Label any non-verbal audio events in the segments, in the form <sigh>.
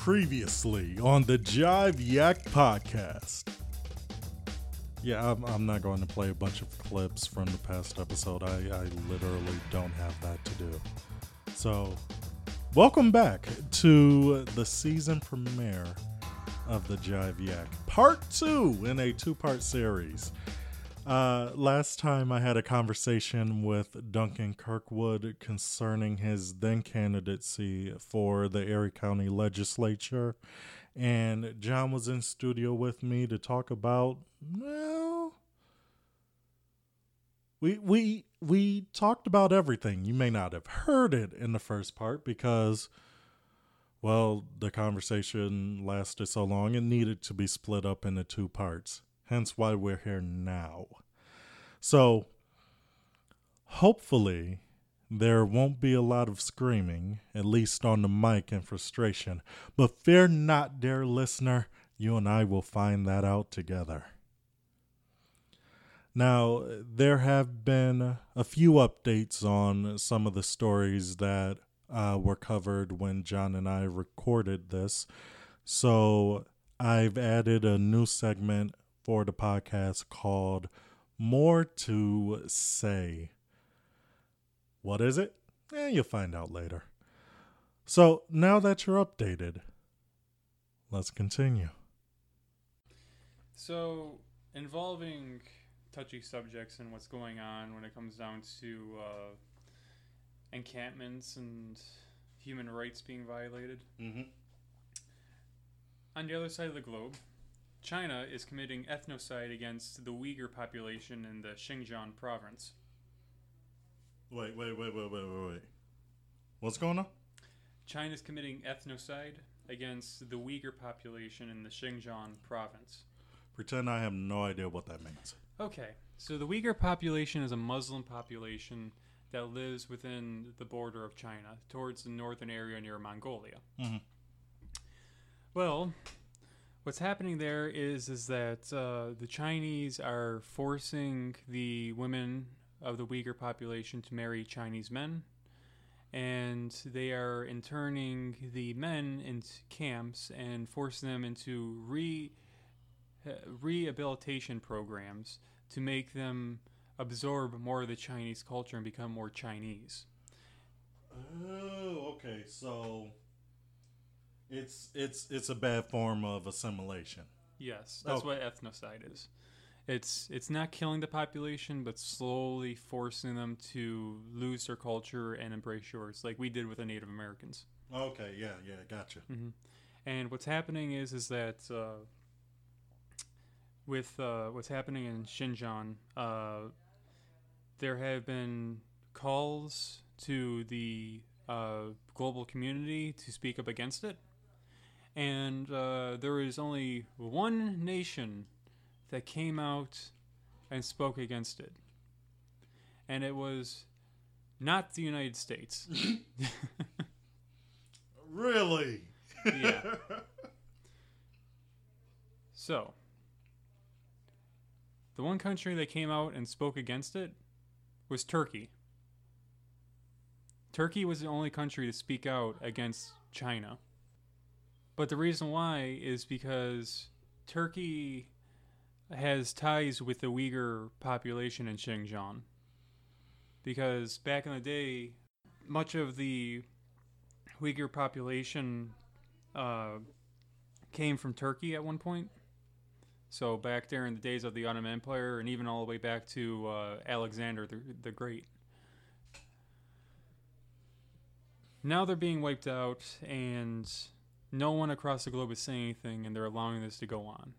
Previously on the Jive Yak podcast. Yeah, I'm, I'm not going to play a bunch of clips from the past episode. I, I literally don't have that to do. So, welcome back to the season premiere of the Jive Yak, part two in a two part series. Uh, last time I had a conversation with Duncan Kirkwood concerning his then candidacy for the Erie County Legislature. And John was in studio with me to talk about, well, we we we talked about everything. You may not have heard it in the first part because well, the conversation lasted so long it needed to be split up into two parts. Hence why we're here now. So, hopefully, there won't be a lot of screaming, at least on the mic and frustration. But fear not, dear listener, you and I will find that out together. Now, there have been a few updates on some of the stories that uh, were covered when John and I recorded this. So I've added a new segment for the podcast called More to Say. What is it? Eh, you'll find out later. So now that you're updated, let's continue. So, involving touchy subjects and what's going on when it comes down to uh, encampments and human rights being violated. Mm-hmm. On the other side of the globe, China is committing ethnocide against the Uyghur population in the Xinjiang province. Wait, wait, wait, wait, wait, wait, wait. What's going on? China is committing ethnocide against the Uyghur population in the Xinjiang province. Pretend I have no idea what that means. Okay, so the Uyghur population is a Muslim population that lives within the border of China, towards the northern area near Mongolia. Mhm. Well, what's happening there is is that uh, the Chinese are forcing the women of the Uyghur population to marry Chinese men, and they are interning the men into camps and forcing them into re uh, rehabilitation programs to make them absorb more of the Chinese culture and become more Chinese. Oh, okay. So it's it's it's a bad form of assimilation. Yes, that's Okay. what ethnocide is. It's it's not killing the population, but slowly forcing them to lose their culture and embrace yours, like we did with the Native Americans. Okay, yeah, yeah, gotcha. And what's happening is is that uh, with uh, what's happening in Xinjiang, uh, there have been calls to the uh, global community to speak up against it, and uh, there is only one nation that came out and spoke against it, and it was not the United States. <laughs> Really? Yeah. <laughs> So, the one country that came out and spoke against it was Turkey. Turkey was the only country to speak out against China. But the reason why is because Turkey has ties with the Uyghur population in Xinjiang. Because back in the day, much of the Uyghur population uh, came from Turkey at one point. So back there in the days of the Ottoman Empire, and even all the way back to uh, Alexander the, the Great. Now they're being wiped out, and no one across the globe is saying anything, and they're allowing this to go on.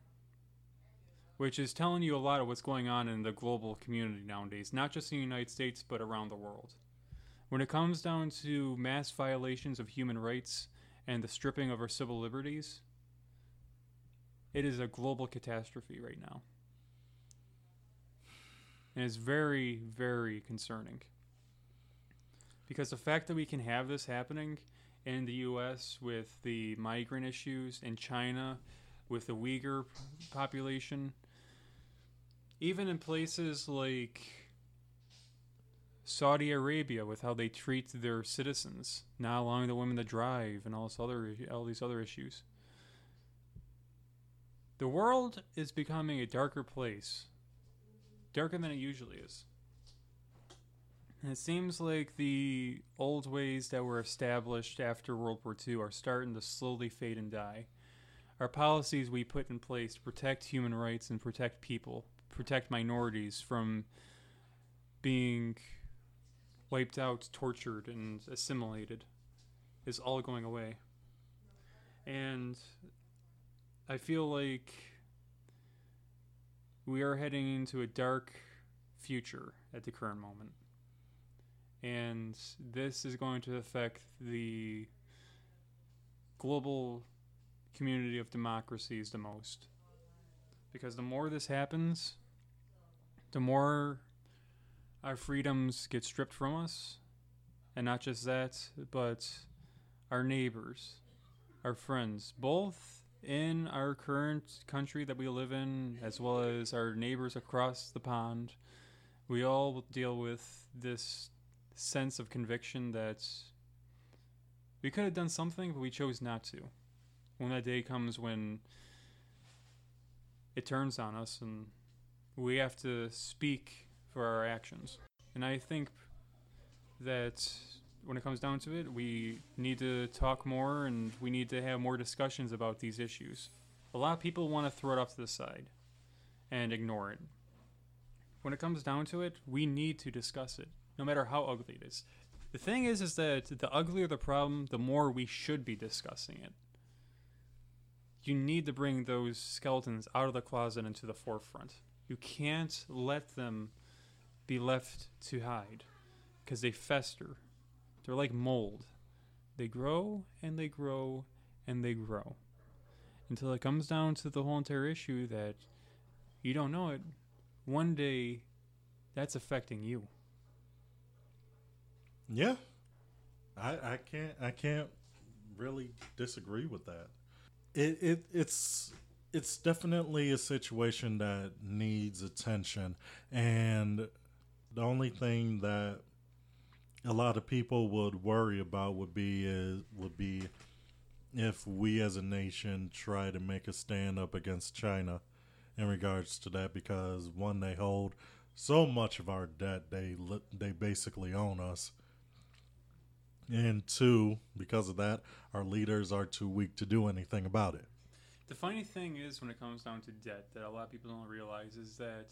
Which is telling you a lot of what's going on in the global community nowadays, not just in the United States, but around the world. When it comes down to mass violations of human rights and the stripping of our civil liberties, it is a global catastrophe right now. And it's very, very concerning. Because the fact that we can have this happening in the US with the migrant issues, in China with the Uyghur population, even in places like Saudi Arabia with how they treat their citizens, not allowing the women to drive, and all this other all these other issues. The world is becoming a darker place, darker than it usually is. It seems like the old ways that were established after World War II are starting to slowly fade and die. Our policies we put in place to protect human rights and protect people, protect minorities from being wiped out, tortured, and assimilated is all going away. And I feel like we are heading into a dark future at the current moment. And this is going to affect the global community of democracies the most. Because the more this happens, the more our freedoms get stripped from us. And not just that, but our neighbors, our friends, both in our current country that we live in, as well as our neighbors across the pond. We all deal with this sense of conviction that we could have done something, but we chose not to. When that day comes when it turns on us and we have to speak for our actions. And I think that when it comes down to it, we need to talk more and we need to have more discussions about these issues. A lot of people want to throw it off to the side and ignore it. When it comes down to it, we need to discuss it, no matter how ugly it is. The thing is, is that the uglier the problem, the more we should be discussing it. You need to bring those skeletons out of the closet into the forefront. You can't let them be left to hide because they fester. They're like mold. They grow and they grow and they grow until it comes down to the whole entire issue that you don't know it. One day, that's affecting you. Yeah, I I can't I can't really disagree with that. It it it's it's definitely a situation that needs attention, and the only thing that a lot of people would worry about would be is, would be if we as a nation try to make a stand up against China in regards to that because one they hold so much of our debt they they basically own us and two because of that our leaders are too weak to do anything about it The funny thing is, when it comes down to debt, that a lot of people don't realize is that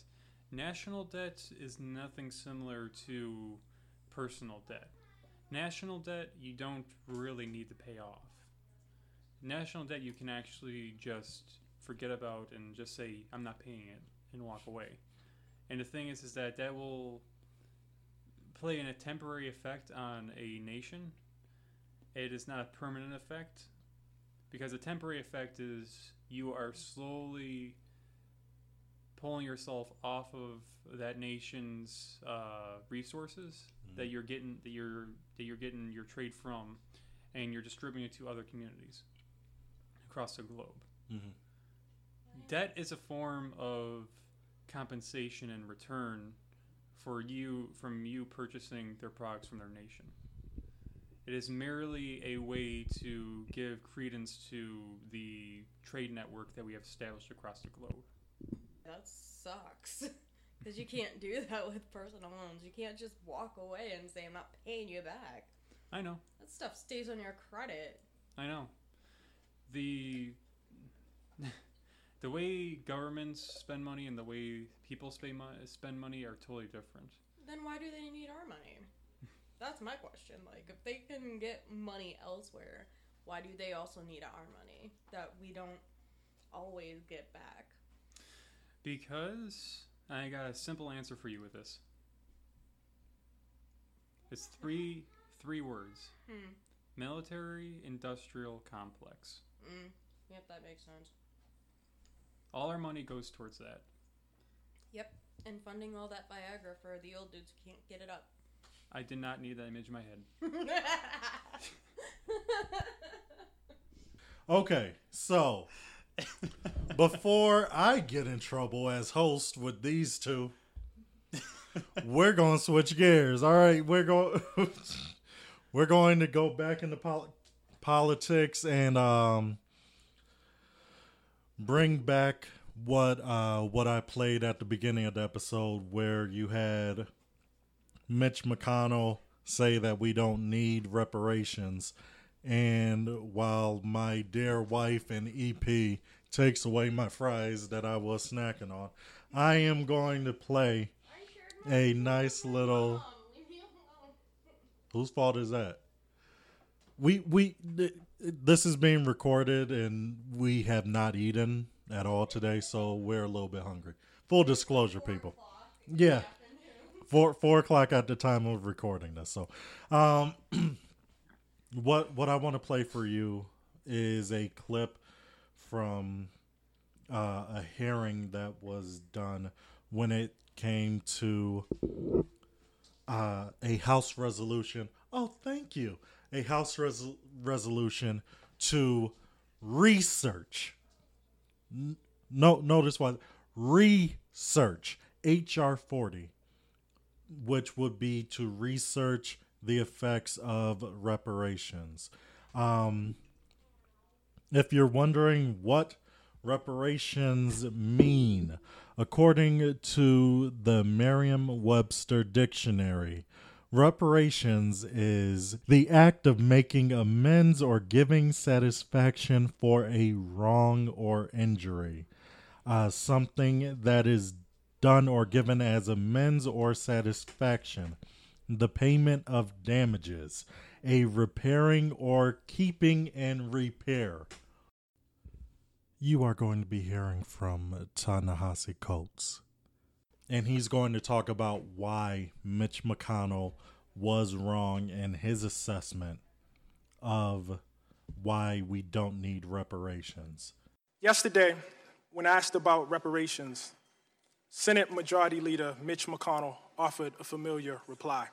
national debt is nothing similar to personal debt. National debt, you don't really need to pay off. National debt, you can actually just forget about and just say, I'm not paying it, and walk away. And the thing is, is that that will play in a temporary effect on a nation. It is not a permanent effect because a temporary effect is you are slowly pulling yourself off of that nation's uh, resources that you're getting that you're that you're getting your trade from, and you're distributing it to other communities across the globe. Mhm. Debt is a form of compensation and return for you from you purchasing their products from their nation. It is merely a way to give credence to the trade network that we have established across the globe. That sucks. <laughs> Because you can't do that with personal loans. You can't just walk away and say, I'm not paying you back. I know. That stuff stays on your credit. I know. The the way governments spend money and the way people spend money, spend money are totally different. Then why do they need our money? That's my question. Like, if they can get money elsewhere, why do they also need our money that we don't always get back? Because I got a simple answer for you with this. It's three three words. Hmm. Military industrial complex. Mm. Yep, that makes sense. All our money goes towards that. Yep. And funding all that Viagra for the old dudes who can't get it up. I did not need that image in my head. <laughs> Okay, so before I get in trouble as host with these two, we're going to switch gears. All right, we're going <laughs> we're going to go back into pol- politics and um bring back what uh what I played at the beginning of the episode where you had Mitch McConnell say that we don't need reparations and while my dear wife and EP takes away my fries that I was snacking on, I am going to play a nice little <laughs> Whose fault is that? We we this is being recorded and we have not eaten at all today, so we're a little bit hungry. Full disclosure, people. Yeah, four four o'clock at the time of recording this. So, um, <clears throat> what what I want to play for you is a clip from uh, a hearing that was done when it came to uh, a House resolution. Oh, thank you. A House res- resolution to research. N- No, notice what research HR forty, which would be to research the effects of reparations. Um, if you're wondering what reparations mean, according to the Merriam Webster Dictionary, reparations is the act of making amends or giving satisfaction for a wrong or injury. Uh, something that is done or given as amends or satisfaction. The payment of damages. A repairing or keeping and repair. You are going to be hearing from Ta-Nehisi Coates. And he's going to talk about why Mitch McConnell was wrong in his assessment of why we don't need reparations. Yesterday, when asked about reparations, Senate Majority Leader Mitch McConnell offered a familiar reply.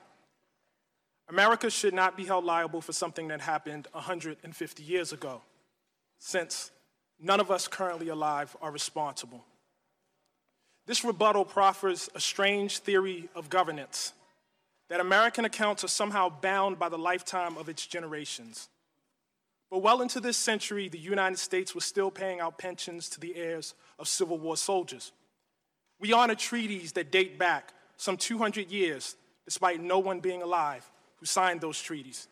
America should not be held liable for something that happened 150 years ago, since none of us currently alive are responsible. This rebuttal proffers a strange theory of governance that American accounts are somehow bound by the lifetime of its generations. But well into this century, the United States was still paying out pensions to the heirs of Civil War soldiers. We honor treaties that date back some 200 years, despite no one being alive who signed those treaties.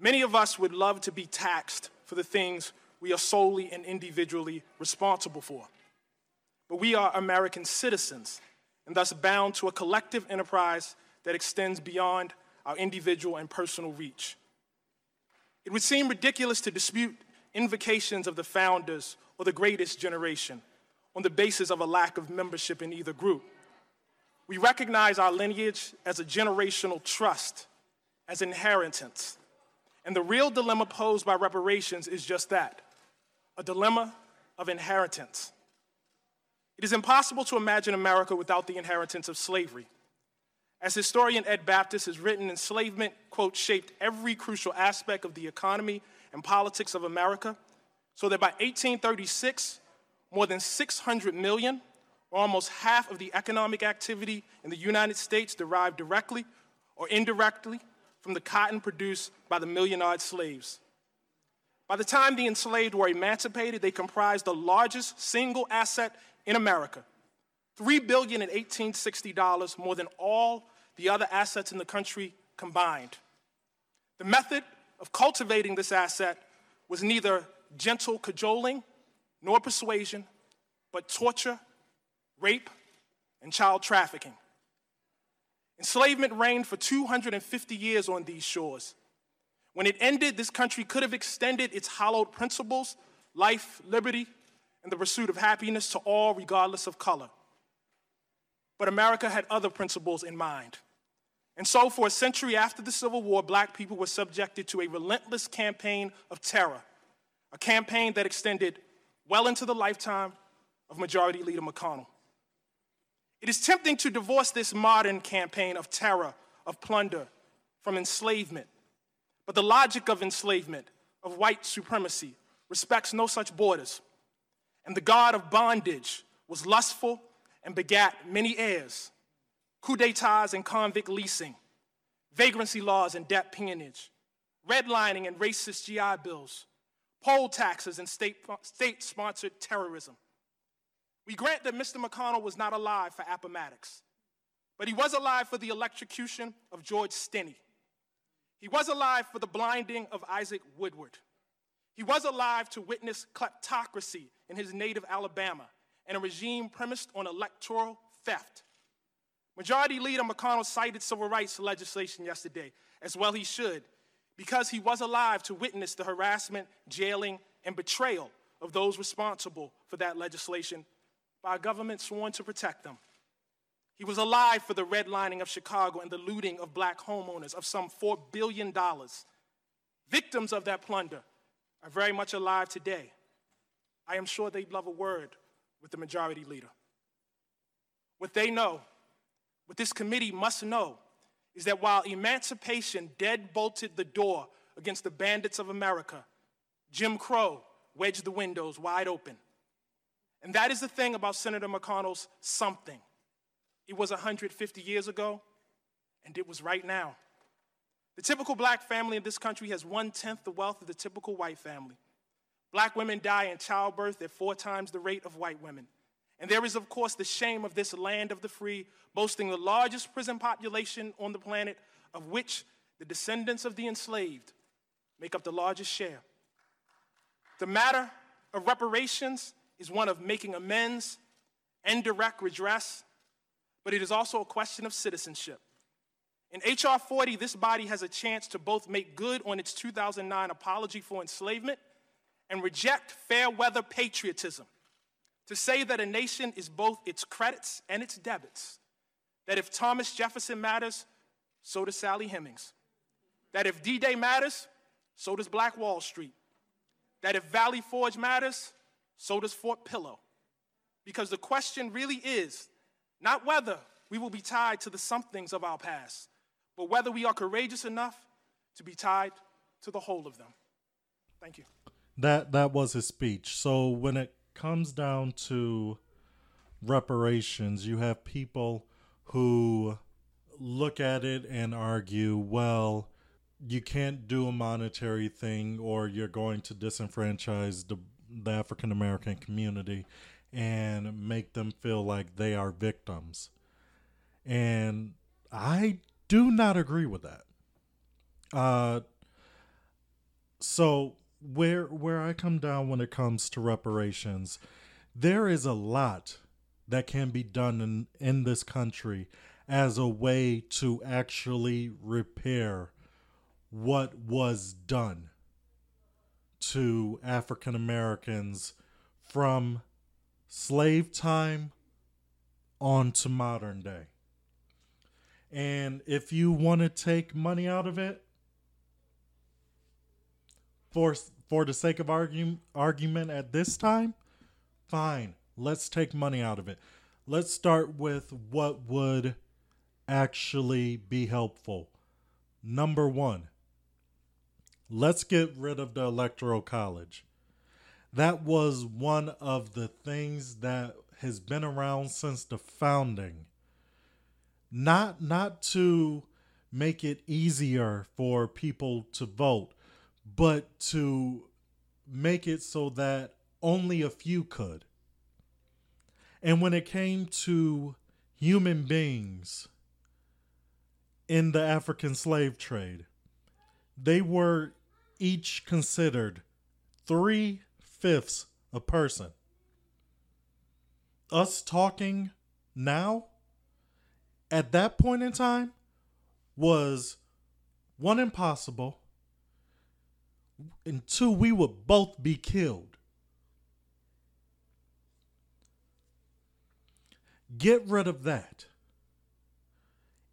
Many of us would love to be taxed for the things we are solely and individually responsible for. But we are American citizens and thus bound to a collective enterprise that extends beyond our individual and personal reach. It would seem ridiculous to dispute invocations of the founders or the greatest generation on the basis of a lack of membership in either group. We recognize our lineage as a generational trust, as inheritance. And the real dilemma posed by reparations is just that a dilemma of inheritance. It is impossible to imagine America without the inheritance of slavery. As historian Ed Baptist has written, enslavement, quote, shaped every crucial aspect of the economy and politics of America, so that by 1836, more than 600 million, or almost half of the economic activity in the United States, derived directly or indirectly from the cotton produced by the million odd slaves. By the time the enslaved were emancipated, they comprised the largest single asset in America. Three billion in 1860 dollars, more than all the other assets in the country combined. The method of cultivating this asset was neither gentle cajoling nor persuasion, but torture, rape, and child trafficking. Enslavement reigned for 250 years on these shores. When it ended, this country could have extended its hallowed principles life, liberty, and the pursuit of happiness to all, regardless of color. But America had other principles in mind. And so, for a century after the Civil War, black people were subjected to a relentless campaign of terror, a campaign that extended well into the lifetime of Majority Leader McConnell. It is tempting to divorce this modern campaign of terror, of plunder, from enslavement. But the logic of enslavement, of white supremacy, respects no such borders. And the God of bondage was lustful and begat many heirs. coup d'etats and convict leasing, vagrancy laws and debt peonage, redlining and racist GI bills, poll taxes and state, state-sponsored terrorism. We grant that Mr. McConnell was not alive for Appomattox, but he was alive for the electrocution of George Stinney. He was alive for the blinding of Isaac Woodward. He was alive to witness kleptocracy in his native Alabama and a regime premised on electoral theft. Majority Leader McConnell cited civil rights legislation yesterday, as well he should, because he was alive to witness the harassment, jailing, and betrayal of those responsible for that legislation by a government sworn to protect them. He was alive for the redlining of Chicago and the looting of black homeowners of some $4 billion. Victims of that plunder are very much alive today. I am sure they'd love a word with the majority leader. What they know, what this committee must know, is that while emancipation dead bolted the door against the bandits of America, Jim Crow wedged the windows wide open. And that is the thing about Senator McConnell's something. It was 150 years ago, and it was right now. The typical black family in this country has one tenth the wealth of the typical white family. Black women die in childbirth at four times the rate of white women. And there is, of course, the shame of this land of the free, boasting the largest prison population on the planet, of which the descendants of the enslaved make up the largest share. The matter of reparations is one of making amends and direct redress, but it is also a question of citizenship. In H.R. 40, this body has a chance to both make good on its 2009 apology for enslavement and reject fair weather patriotism. To say that a nation is both its credits and its debits. That if Thomas Jefferson matters, so does Sally Hemings. That if D Day matters, so does Black Wall Street. That if Valley Forge matters, so does Fort Pillow. Because the question really is not whether we will be tied to the somethings of our past, but whether we are courageous enough to be tied to the whole of them. Thank you. That that was his speech. So when it comes down to reparations, you have people who look at it and argue, well, you can't do a monetary thing or you're going to disenfranchise the the African American community and make them feel like they are victims. And I do not agree with that. Uh, so where where I come down when it comes to reparations, there is a lot that can be done in, in this country as a way to actually repair what was done to African Americans from slave time on to modern day. And if you want to take money out of it, for for the sake of argue, argument at this time, fine. Let's take money out of it. Let's start with what would actually be helpful. Number 1, let's get rid of the electoral college. That was one of the things that has been around since the founding. Not not to make it easier for people to vote, but to make it so that only a few could. And when it came to human beings in the African slave trade, they were each considered three fifths a person. Us talking now, at that point in time, was one impossible, and two, we would both be killed. Get rid of that,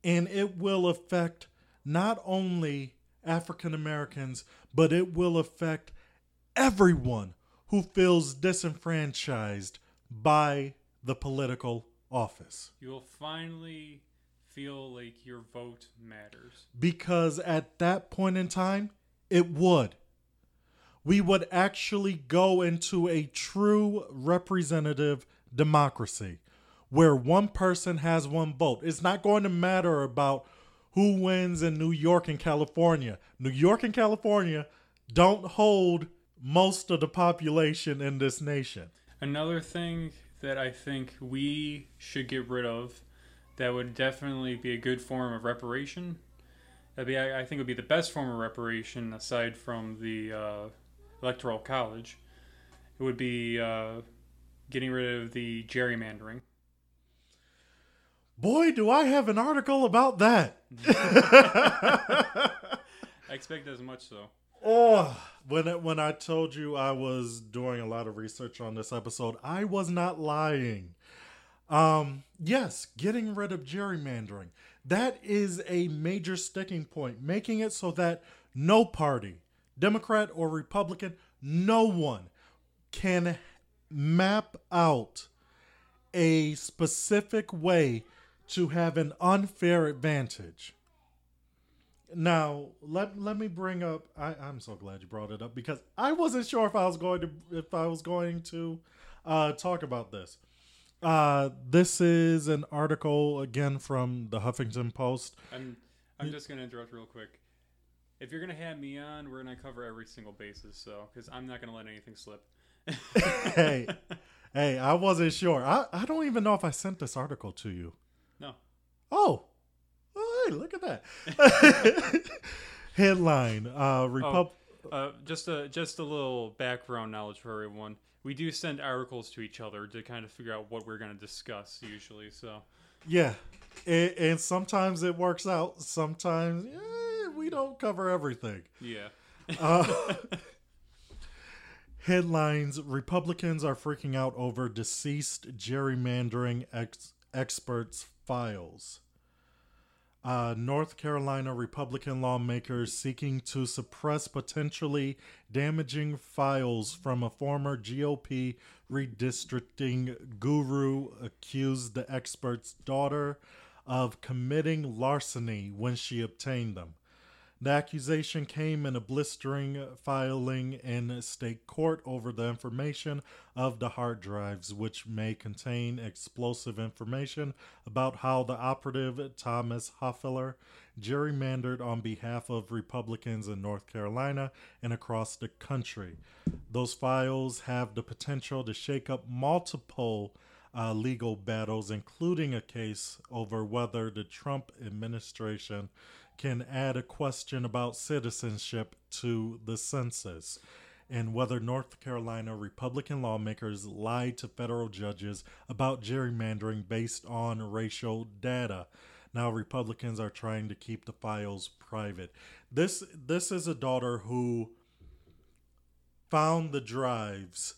and it will affect not only African Americans, but it will affect everyone who feels disenfranchised by the political office. You'll finally feel like your vote matters. Because at that point in time, it would. We would actually go into a true representative democracy where one person has one vote. It's not going to matter about who wins in New York and California. New York and California don't hold most of the population in this nation. Another thing that I think we should get rid of that would definitely be a good form of reparation. That'd be, I I think, would be the best form of reparation aside from the uh, electoral college. It would be uh, getting rid of the gerrymandering. Boy, do I have an article about that. <laughs> I expect as much so. Oh, when it, when I told you I was doing a lot of research on this episode, I was not lying. Um, yes, getting rid of gerrymandering. That is a major sticking point, making it so that no party, Democrat or Republican, no one can map out a specific way to have an unfair advantage. Now, let let me bring up. I, I'm so glad you brought it up because I wasn't sure if I was going to if I was going to uh, talk about this. Uh, this is an article again from the Huffington Post. I'm I'm just gonna interrupt real quick. If you're gonna have me on, we're gonna cover every single basis, so because I'm not gonna let anything slip. <laughs> hey, hey, I wasn't sure. I, I don't even know if I sent this article to you. No. Oh, oh hey, look at that. <laughs> Headline: uh, Repub- Uh, just a just a little background knowledge for everyone. We do send articles to each other to kind of figure out what we're gonna discuss usually. So Yeah, and, and sometimes it works out. Sometimes eh, we don't cover everything. yeah. Uh, <laughs> headlines: Republicans are freaking out over deceased gerrymandering ex- experts' files. Uh, North Carolina Republican lawmakers seeking to suppress potentially damaging files from a former GOP redistricting guru accused the expert's daughter of committing larceny when she obtained them. The accusation came in a blistering filing in state court over the information of the hard drives, which may contain explosive information about how the operative Thomas Hofeller gerrymandered on behalf of Republicans in North Carolina and across the country. Those files have the potential to shake up multiple uh, legal battles, including a case over whether the Trump administration can add a question about citizenship to the census and whether North Carolina Republican lawmakers lied to federal judges about gerrymandering based on racial data. Now Republicans are trying to keep the files private. This this is a daughter who found the drives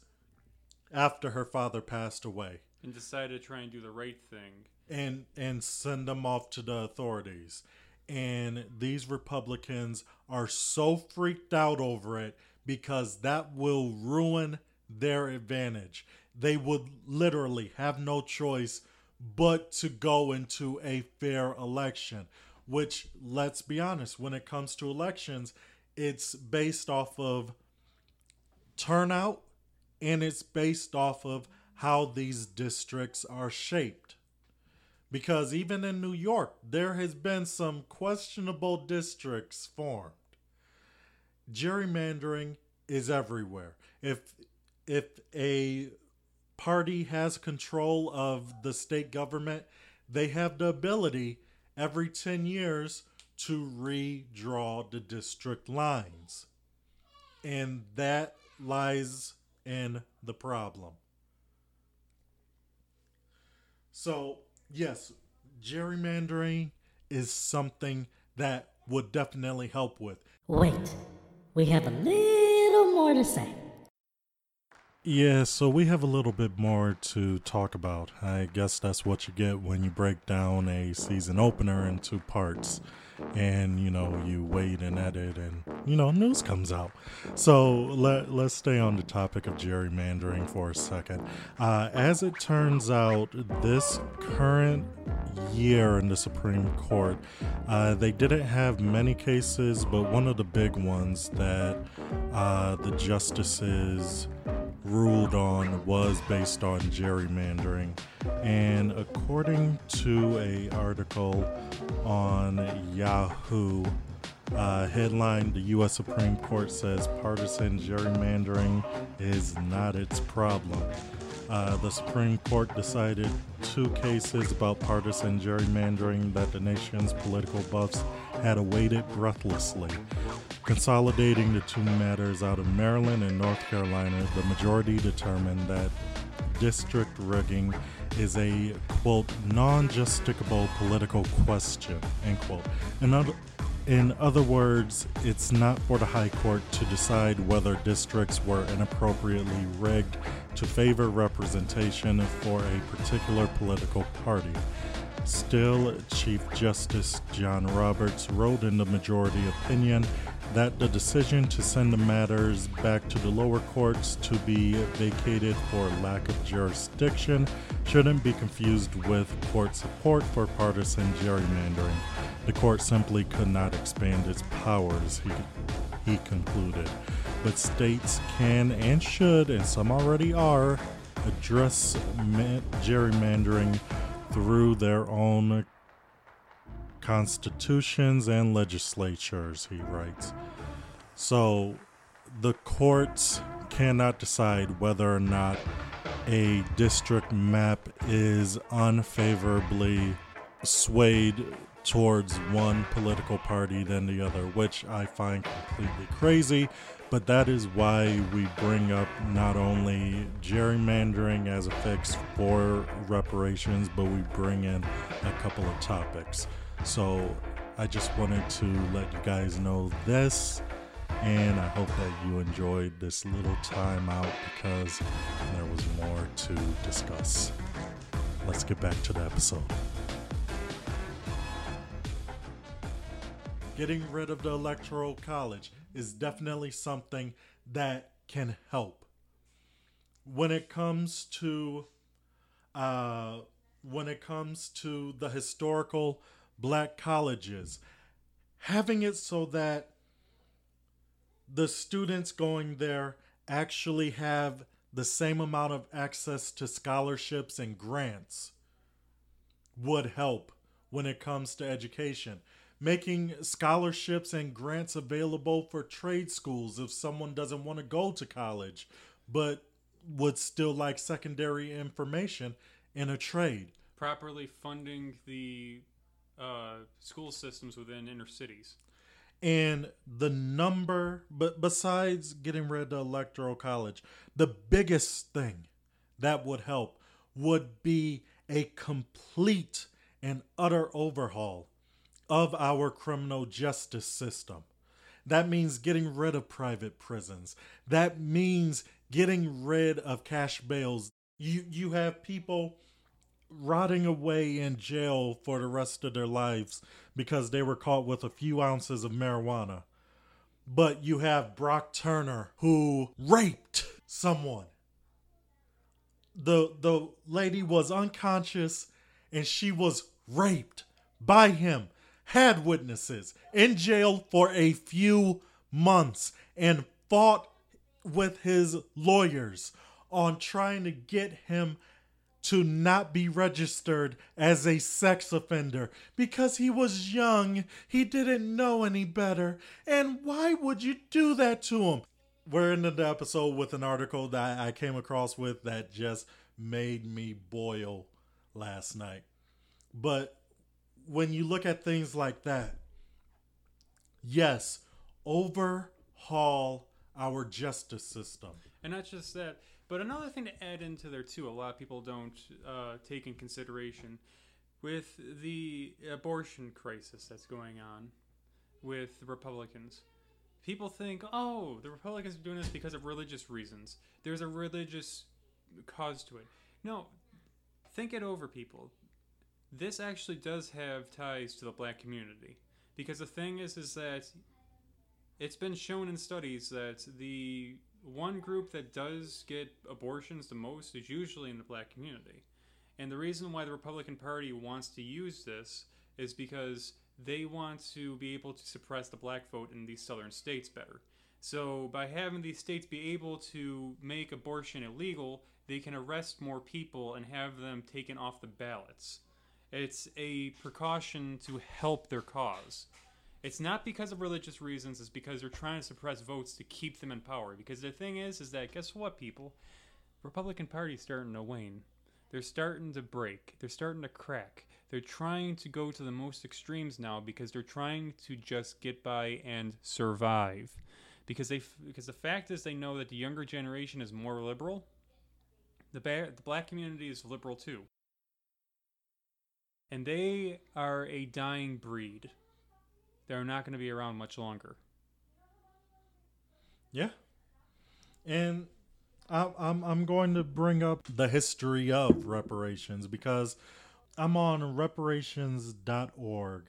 after her father passed away And decided to try and do the right thing. and and send them off to the authorities. And these Republicans are so freaked out over it because that will ruin their advantage. They would literally have no choice but to go into a fair election, which let's be honest, when it comes to elections, it's based off of turnout and it's based off of how these districts are shaped. Because even in New York, there has been some questionable districts formed. Gerrymandering is everywhere. If if a party has control of the state government, they have the ability every 10 years to redraw the district lines. And that lies in the problem. So, yes, gerrymandering is something that would definitely help with. Wait, we have a little more to say. Yeah, so we have a little bit more to talk about. I guess that's what you get when you break down a season opener into parts. And, you know, you wait and edit and, you know, news comes out. So let, let's stay on the topic of gerrymandering for a second. Uh, as it turns out, this current year in the Supreme Court, uh, they didn't have many cases, but one of the big ones that uh, the justices ruled on was based on gerrymandering. And according to a article on Yahoo, uh, headline The U.S. Supreme Court says partisan gerrymandering is not its problem. Uh, the Supreme Court decided two cases about partisan gerrymandering that the nation's political buffs had awaited breathlessly. Consolidating the two matters out of Maryland and North Carolina, the majority determined that district rigging is a quote non-justiciable political question end quote. In other, in other words it's not for the high court to decide whether districts were inappropriately rigged to favor representation for a particular political party Still, Chief Justice John Roberts wrote in the majority opinion that the decision to send the matters back to the lower courts to be vacated for lack of jurisdiction shouldn't be confused with court support for partisan gerrymandering. The court simply could not expand its powers, he, he concluded. But states can and should, and some already are, address ma- gerrymandering through their own constitutions and legislatures, he writes. So the courts cannot decide whether or not a district map is unfavorably swayed towards one political party than the other, which I find completely crazy. But that is why we bring up not only gerrymandering as a fix for reparations, but we bring in a couple of topics. So I just wanted to let you guys know this, and I hope that you enjoyed this little time out because there was more to discuss. Let's get back to the episode. Getting rid of the Electoral College is definitely something that can help. When it comes to uh, when it comes to the historical black colleges, having it so that the students going there actually have the same amount of access to scholarships and grants would help when it comes to education making scholarships and grants available for trade schools if someone doesn't want to go to college but would still like secondary information in a trade. Properly funding the uh, school systems within inner cities. And the number, but besides getting rid of electoral college, the biggest thing that would help would be a complete and utter overhaul of our criminal justice system. That means getting rid of private prisons. That means getting rid of cash bails. You you have people rotting away in jail for the rest of their lives because they were caught with a few ounces of marijuana. But you have Brock Turner who raped someone. The the lady was unconscious and she was raped by him had witnesses in jail for a few months and fought with his lawyers on trying to get him to not be registered as a sex offender because he was young. He didn't know any better. And why would you do that to him? We're in the episode with an article that I came across with that just made me boil last night. But when you look at things like that, yes, overhaul our justice system. And not just that, but another thing to add into there too, a lot of people don't uh, take in consideration with the abortion crisis that's going on with the Republicans. People think, oh, the Republicans are doing this because of religious reasons. There's a religious cause to it. No, think it over, people this actually does have ties to the black community because the thing is is that it's been shown in studies that the one group that does get abortions the most is usually in the black community. And the reason why the Republican Party wants to use this is because they want to be able to suppress the black vote in these southern states better. So by having these states be able to make abortion illegal, they can arrest more people and have them taken off the ballots. It's a precaution to help their cause. It's not because of religious reasons, it's because they're trying to suppress votes to keep them in power. Because the thing is, is that guess what, people? Republican Party's starting to wane. They're starting to break. They're starting to crack. They're trying to go to the most extremes now because they're trying to just get by and survive. Because they because the fact is they know that the younger generation is more liberal. The ba- the black community is liberal too. And they are a dying breed. They're not going to be around much longer. Yeah. And I'm, I'm, going to bring up the history of reparations because I'm on reparations.org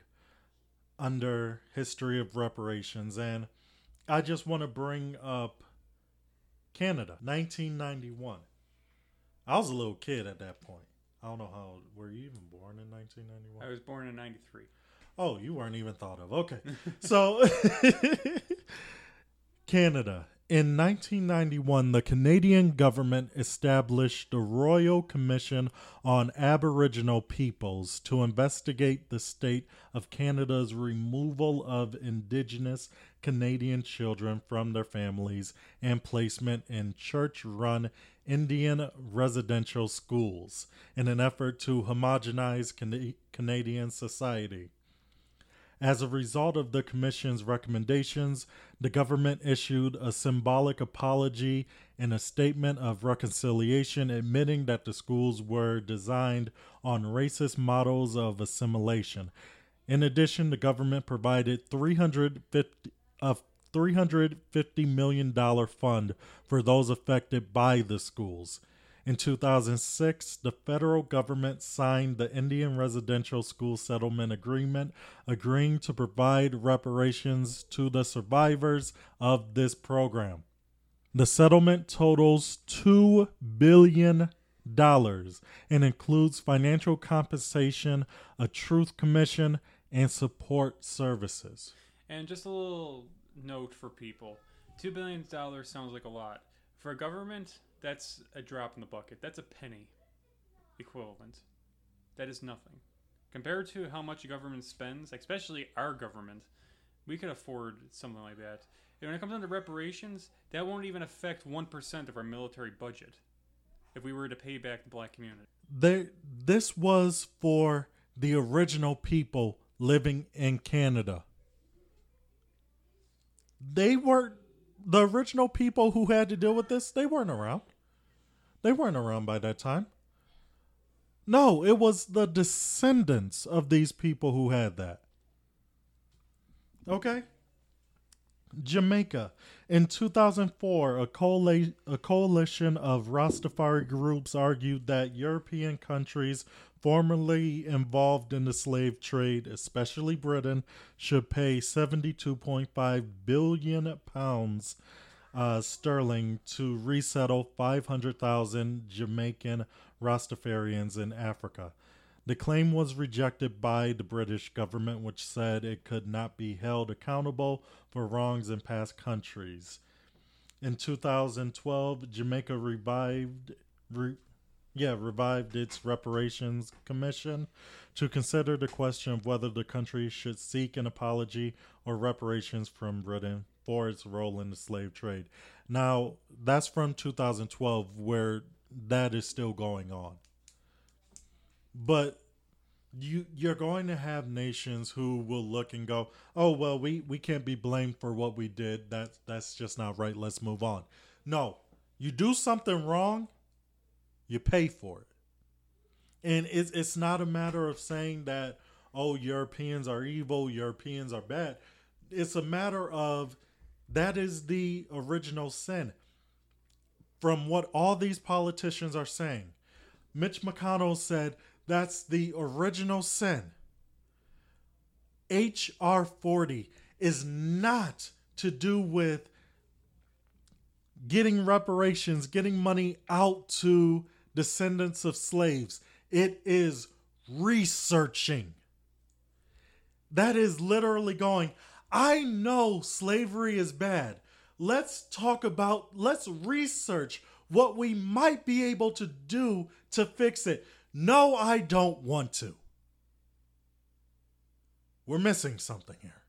under history of reparations. And I just want to bring up Canada, 1991. I was a little kid at that point. I don't know how were you even born in 1991? I was born in 93. Oh, you weren't even thought of. Okay. <laughs> so, <laughs> Canada. In 1991, the Canadian government established the Royal Commission on Aboriginal Peoples to investigate the state of Canada's removal of Indigenous Canadian children from their families and placement in church run Indian residential schools in an effort to homogenize Cana- Canadian society. As a result of the Commission's recommendations, the government issued a symbolic apology and a statement of reconciliation admitting that the schools were designed on racist models of assimilation. In addition, the government provided 350 a $350 million fund for those affected by the schools. In 2006, the federal government signed the Indian Residential School Settlement Agreement, agreeing to provide reparations to the survivors of this program. The settlement totals $2 billion and includes financial compensation, a truth commission, and support services. And just a little note for people $2 billion sounds like a lot. For a government, that's a drop in the bucket. That's a penny equivalent. That is nothing. Compared to how much a government spends, especially our government, we could afford something like that. And when it comes down to reparations, that won't even affect 1% of our military budget if we were to pay back the black community. This was for the original people living in Canada. They weren't the original people who had to deal with this. They weren't around. They weren't around by that time. No, it was the descendants of these people who had that. Okay? Jamaica. In 2004, a, coali- a coalition of Rastafari groups argued that European countries formerly involved in the slave trade, especially Britain, should pay 72.5 billion pounds uh, sterling to resettle 500,000 Jamaican Rastafarians in Africa. The claim was rejected by the British government, which said it could not be held accountable for wrongs in past countries. In 2012, Jamaica revived, re, yeah, revived its reparations commission to consider the question of whether the country should seek an apology or reparations from Britain for its role in the slave trade. Now, that's from 2012, where that is still going on. But you you're going to have nations who will look and go, "Oh, well, we we can't be blamed for what we did. That's that's just not right. Let's move on." No. You do something wrong, you pay for it. And it's it's not a matter of saying that oh, Europeans are evil, Europeans are bad. It's a matter of that is the original sin. From what all these politicians are saying, Mitch McConnell said that's the original sin. HR 40 is not to do with getting reparations, getting money out to descendants of slaves. It is researching. That is literally going, I know slavery is bad. let's talk about, let's research what we might be able to do to fix it. No, I don't want to. We're missing something here.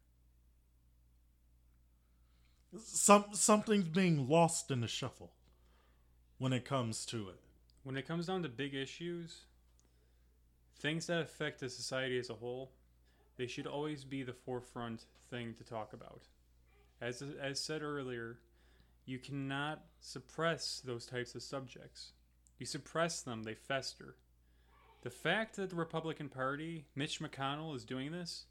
Some something's being lost in the shuffle when it comes to it. When it comes down to big issues, things that affect the society as a whole, they should always be the forefront thing to talk about. As as said earlier, you cannot suppress those types of subjects. You suppress them, they fester. The fact that the Republican Party, Mitch McConnell, is doing this,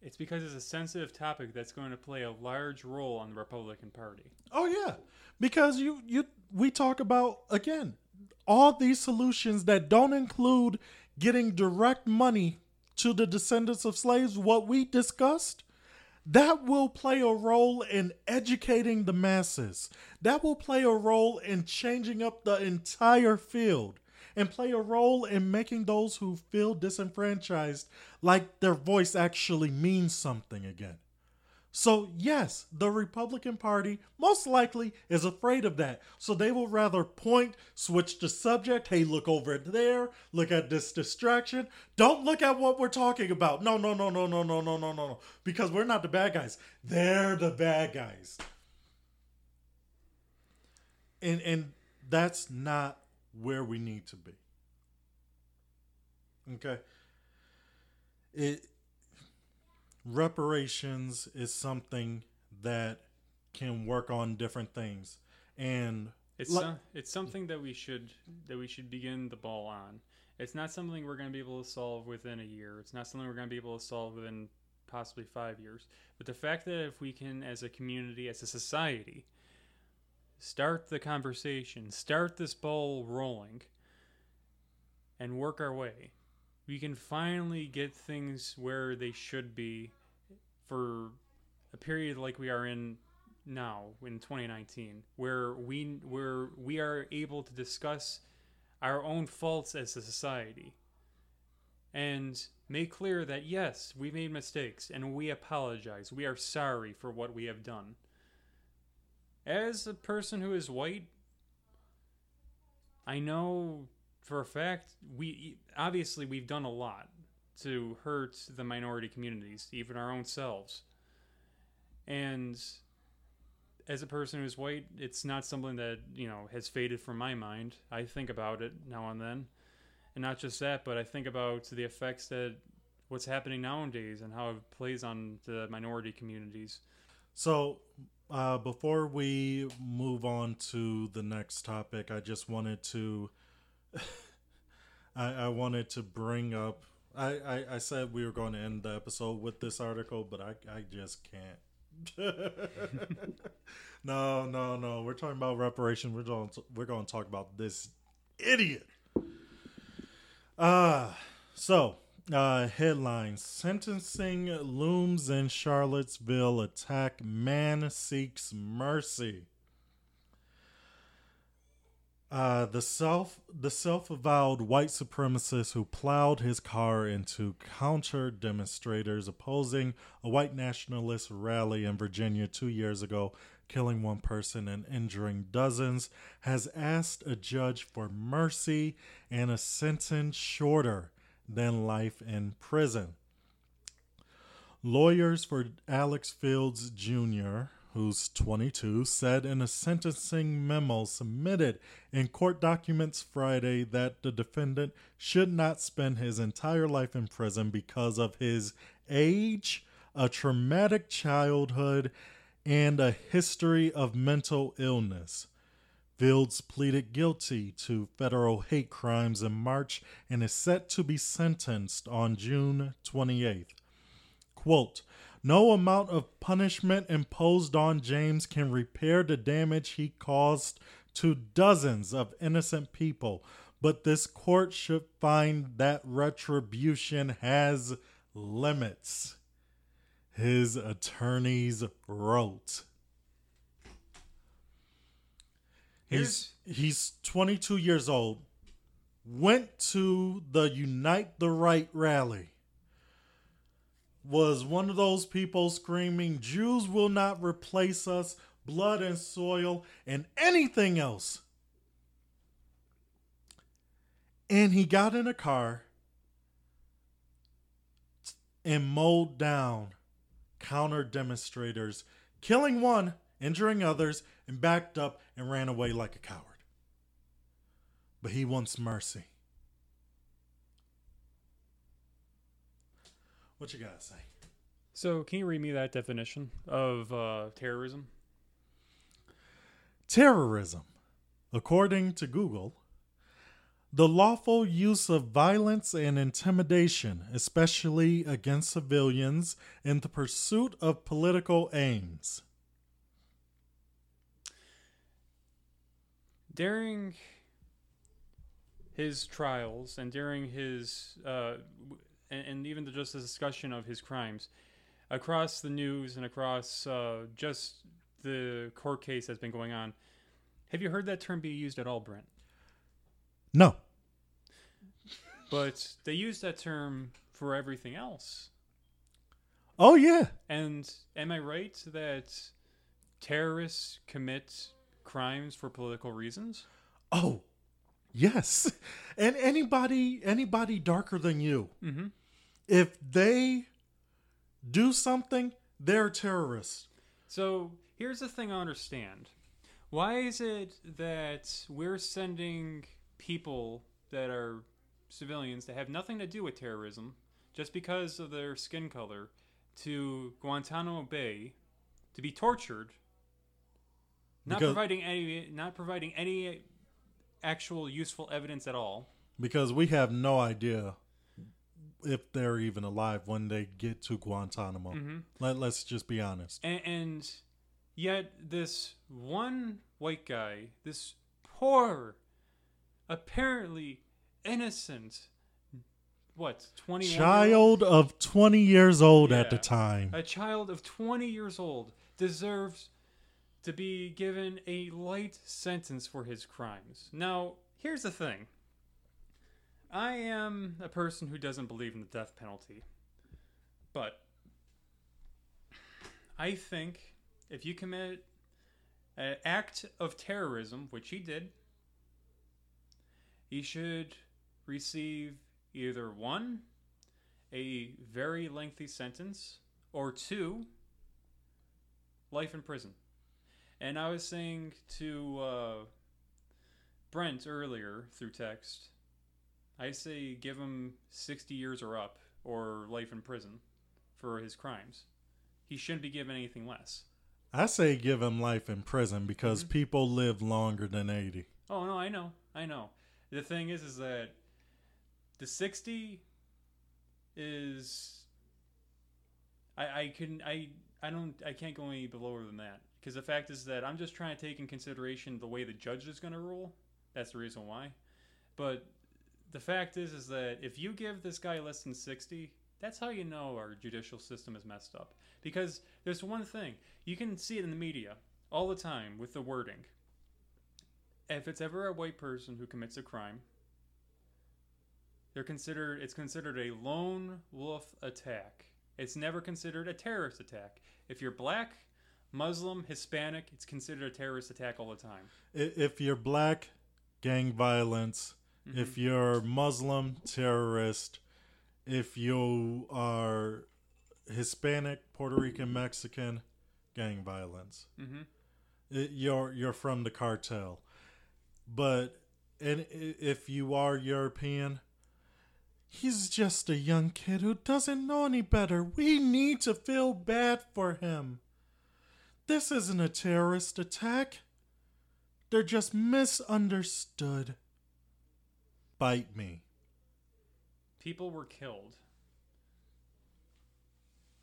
it's because it's a sensitive topic that's going to play a large role on the Republican Party. Oh yeah, because you you we talk about again all these solutions that don't include getting direct money to the descendants of slaves. What we discussed, that will play a role in educating the masses. That will play a role in changing up the entire field and play a role in making those who feel disenfranchised like their voice actually means something again. So, yes, the Republican Party most likely is afraid of that. So, they will rather point, switch the subject. Hey, look over there. Look at this distraction. Don't look at what we're talking about. No, no, no, no, no, no, no, no, no. Because we're not the bad guys. They're the bad guys. And, and that's not where we need to be. Okay. It reparations is something that can work on different things and It's Like- some, it's something that we should that we should begin the ball on. It's not something we're going to be able to solve within a year. It's not something we're going to be able to solve within possibly 5 years. But the fact that if we can as a community, as a society, start the conversation, start this ball rolling and work our way, we can finally get things where they should be for a period like we are in now in 2019 where we where we are able to discuss our own faults as a society and make clear that yes we made mistakes and we apologize. We are sorry for what we have done as a person who is white i know for a fact we obviously we've done a lot to hurt the minority communities even our own selves and as a person who's white, it's not something that you know has faded from my mind. I think about it now and then, and not just that, but I think about the effects that what's happening nowadays and how it plays on the minority communities. So, uh, before we move on to the next topic, I just wanted to, <laughs> I, I wanted to bring up. I, I, I said we were going to end the episode with this article, but I, I just can't. <laughs> no, no, no. We're talking about reparation. We're going to, we're going to talk about this idiot. Uh, so uh, headlines. Sentencing looms in Charlottesville. Attack man seeks mercy. Uh, the self the self-avowed white supremacist who plowed his car into counter demonstrators opposing a white nationalist rally in Virginia two years ago, killing one person and injuring dozens, has asked a judge for mercy and a sentence shorter than life in prison. Lawyers for Alex Fields Jr., who's 22, said in a sentencing memo submitted in court documents Friday that the defendant should not spend his entire life in prison because of his age, a traumatic childhood, and a history of mental illness. Fields pleaded guilty to federal hate crimes in March and is set to be sentenced on June 28th. Quote, no amount of punishment imposed on James can repair the damage he caused to dozens of innocent people, but this court should find that retribution has limits. His attorneys wrote. He's he's 22 years old. Went to the Unite the Right rally was one of those people screaming, Jews will not replace us, blood and soil, and anything else. And he got in a car and mowed down counter demonstrators, killing one, injuring others, and backed up and ran away like a coward. But he wants mercy. What you gotta say? So, can you read me that definition of uh, terrorism? Terrorism, according to Google, the lawful use of violence and intimidation, especially against civilians, in the pursuit of political aims. During his trials and during his, uh, and, and even the, just the discussion of his crimes, across the news and across uh, just the court case that's been going on, have you heard that term be used at all, Brent? No. But they use that term for everything else. Oh, yeah. And am I right that terrorists commit crimes for political reasons? Oh, yes. And anybody anybody darker than you, Mm-hmm. if they do something, they're terrorists. So here's the thing I understand. Why is it that we're sending people that are civilians that have nothing to do with terrorism just because of their skin color to Guantanamo Bay to be tortured, not Because- providing any not providing any actual useful evidence at all. Because we have no idea if they're even alive when they get to Guantanamo. Mm-hmm. Let, let's just be honest. and, and yet this one white guy this poor apparently innocent what 21 Child of 20 years old at the time. a child of 20 years old deserves to be given a light sentence for his crimes. Now here's the thing. I am a person who doesn't believe in the death penalty but i think if you commit an act of terrorism which he did he should receive either one a very lengthy sentence or two life in prison and i was saying to uh, brent earlier through text i say give him 60 years or up or life in prison for his crimes he shouldn't be given anything less I say give him life in prison because Mm-hmm. people live longer than 80. Oh no, I know, I know. The thing is, is that the sixty is. I I can I I don't I can't go any below than that because the fact is that I'm just trying to take in consideration the way the judge is going to rule. That's the reason why. But the fact is, is that if you give this guy less than sixty, that's how you know our judicial system is messed up. Because there's one thing you can see it in the media all the time with the wording if it's ever a white person who commits a crime, they're considered it's considered a lone wolf attack. It's never considered a terrorist attack. If you're black, Muslim, Hispanic, it's considered a terrorist attack all the time. If you're black, gang violence. If Mm-hmm. you're Muslim, terrorist. If you are Hispanic, Puerto Rican, Mexican, gang violence. Mhm. It- you're you're from the cartel. But and if you are European, he's just a young kid who doesn't know any better. We need to feel bad for him. This isn't a terrorist attack. They're just misunderstood. Bite me. People were killed.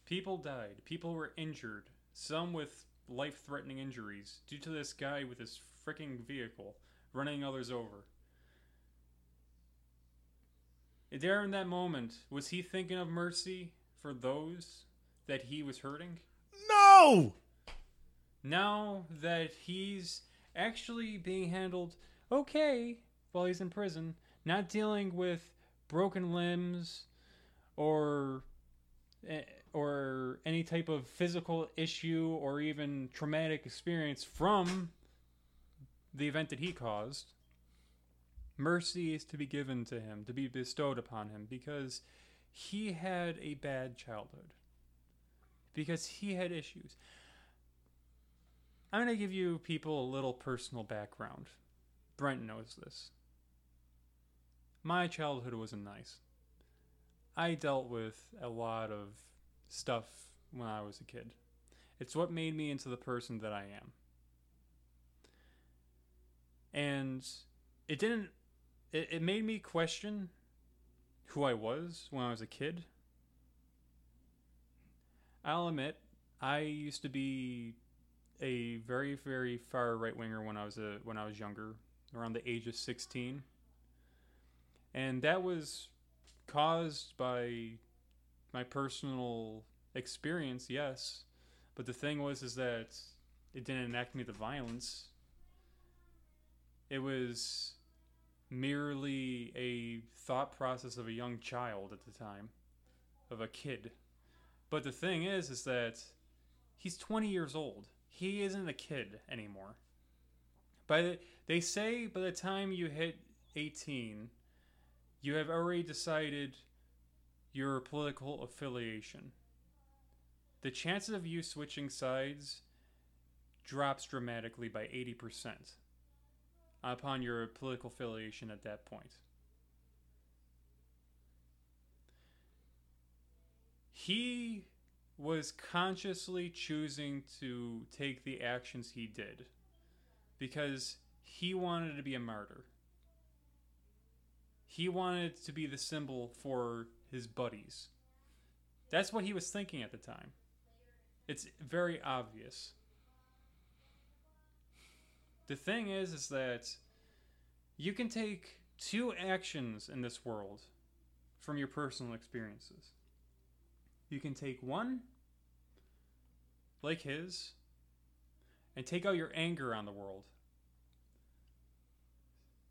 People died. People were injured. Some with life threatening injuries due to this guy with his freaking vehicle running others over. There in that moment, was he thinking of mercy for those that he was hurting? No! Now that he's actually being handled okay while he's in prison, not dealing with broken limbs or eh, or any any type of physical issue or even traumatic experience from the event that he caused, mercy is to be given to him, to be bestowed upon him, because he had a bad childhood. Because he had issues. I'm going to give you people a little personal background. Brent knows this. My childhood wasn't nice. I dealt with a lot of stuff when I was a kid. It's what made me into the person that I am. And it didn't, it, it made me question who I was when I was a kid. I'll admit, I used to be a very, very far right winger when I was a when I was younger, around the age of sixteen, and that was caused by my personal experience, yes. But the thing was is that it didn't enact me the violence. It was merely a thought process of a young child at the time, of a kid. But the thing is is that he's 20 years old. He isn't a kid anymore. By the, they say by the time you hit 18, you have already decided your political affiliation. The chances of you switching sides drops dramatically by 80% upon your political affiliation at that point. He was consciously choosing to take the actions he did because he wanted to be a martyr. He wanted to be the symbol for his buddies. That's what he was thinking at the time. It's very obvious. The thing is is that you can take two actions in this world from your personal experiences. You can take one like his and take out your anger on the world.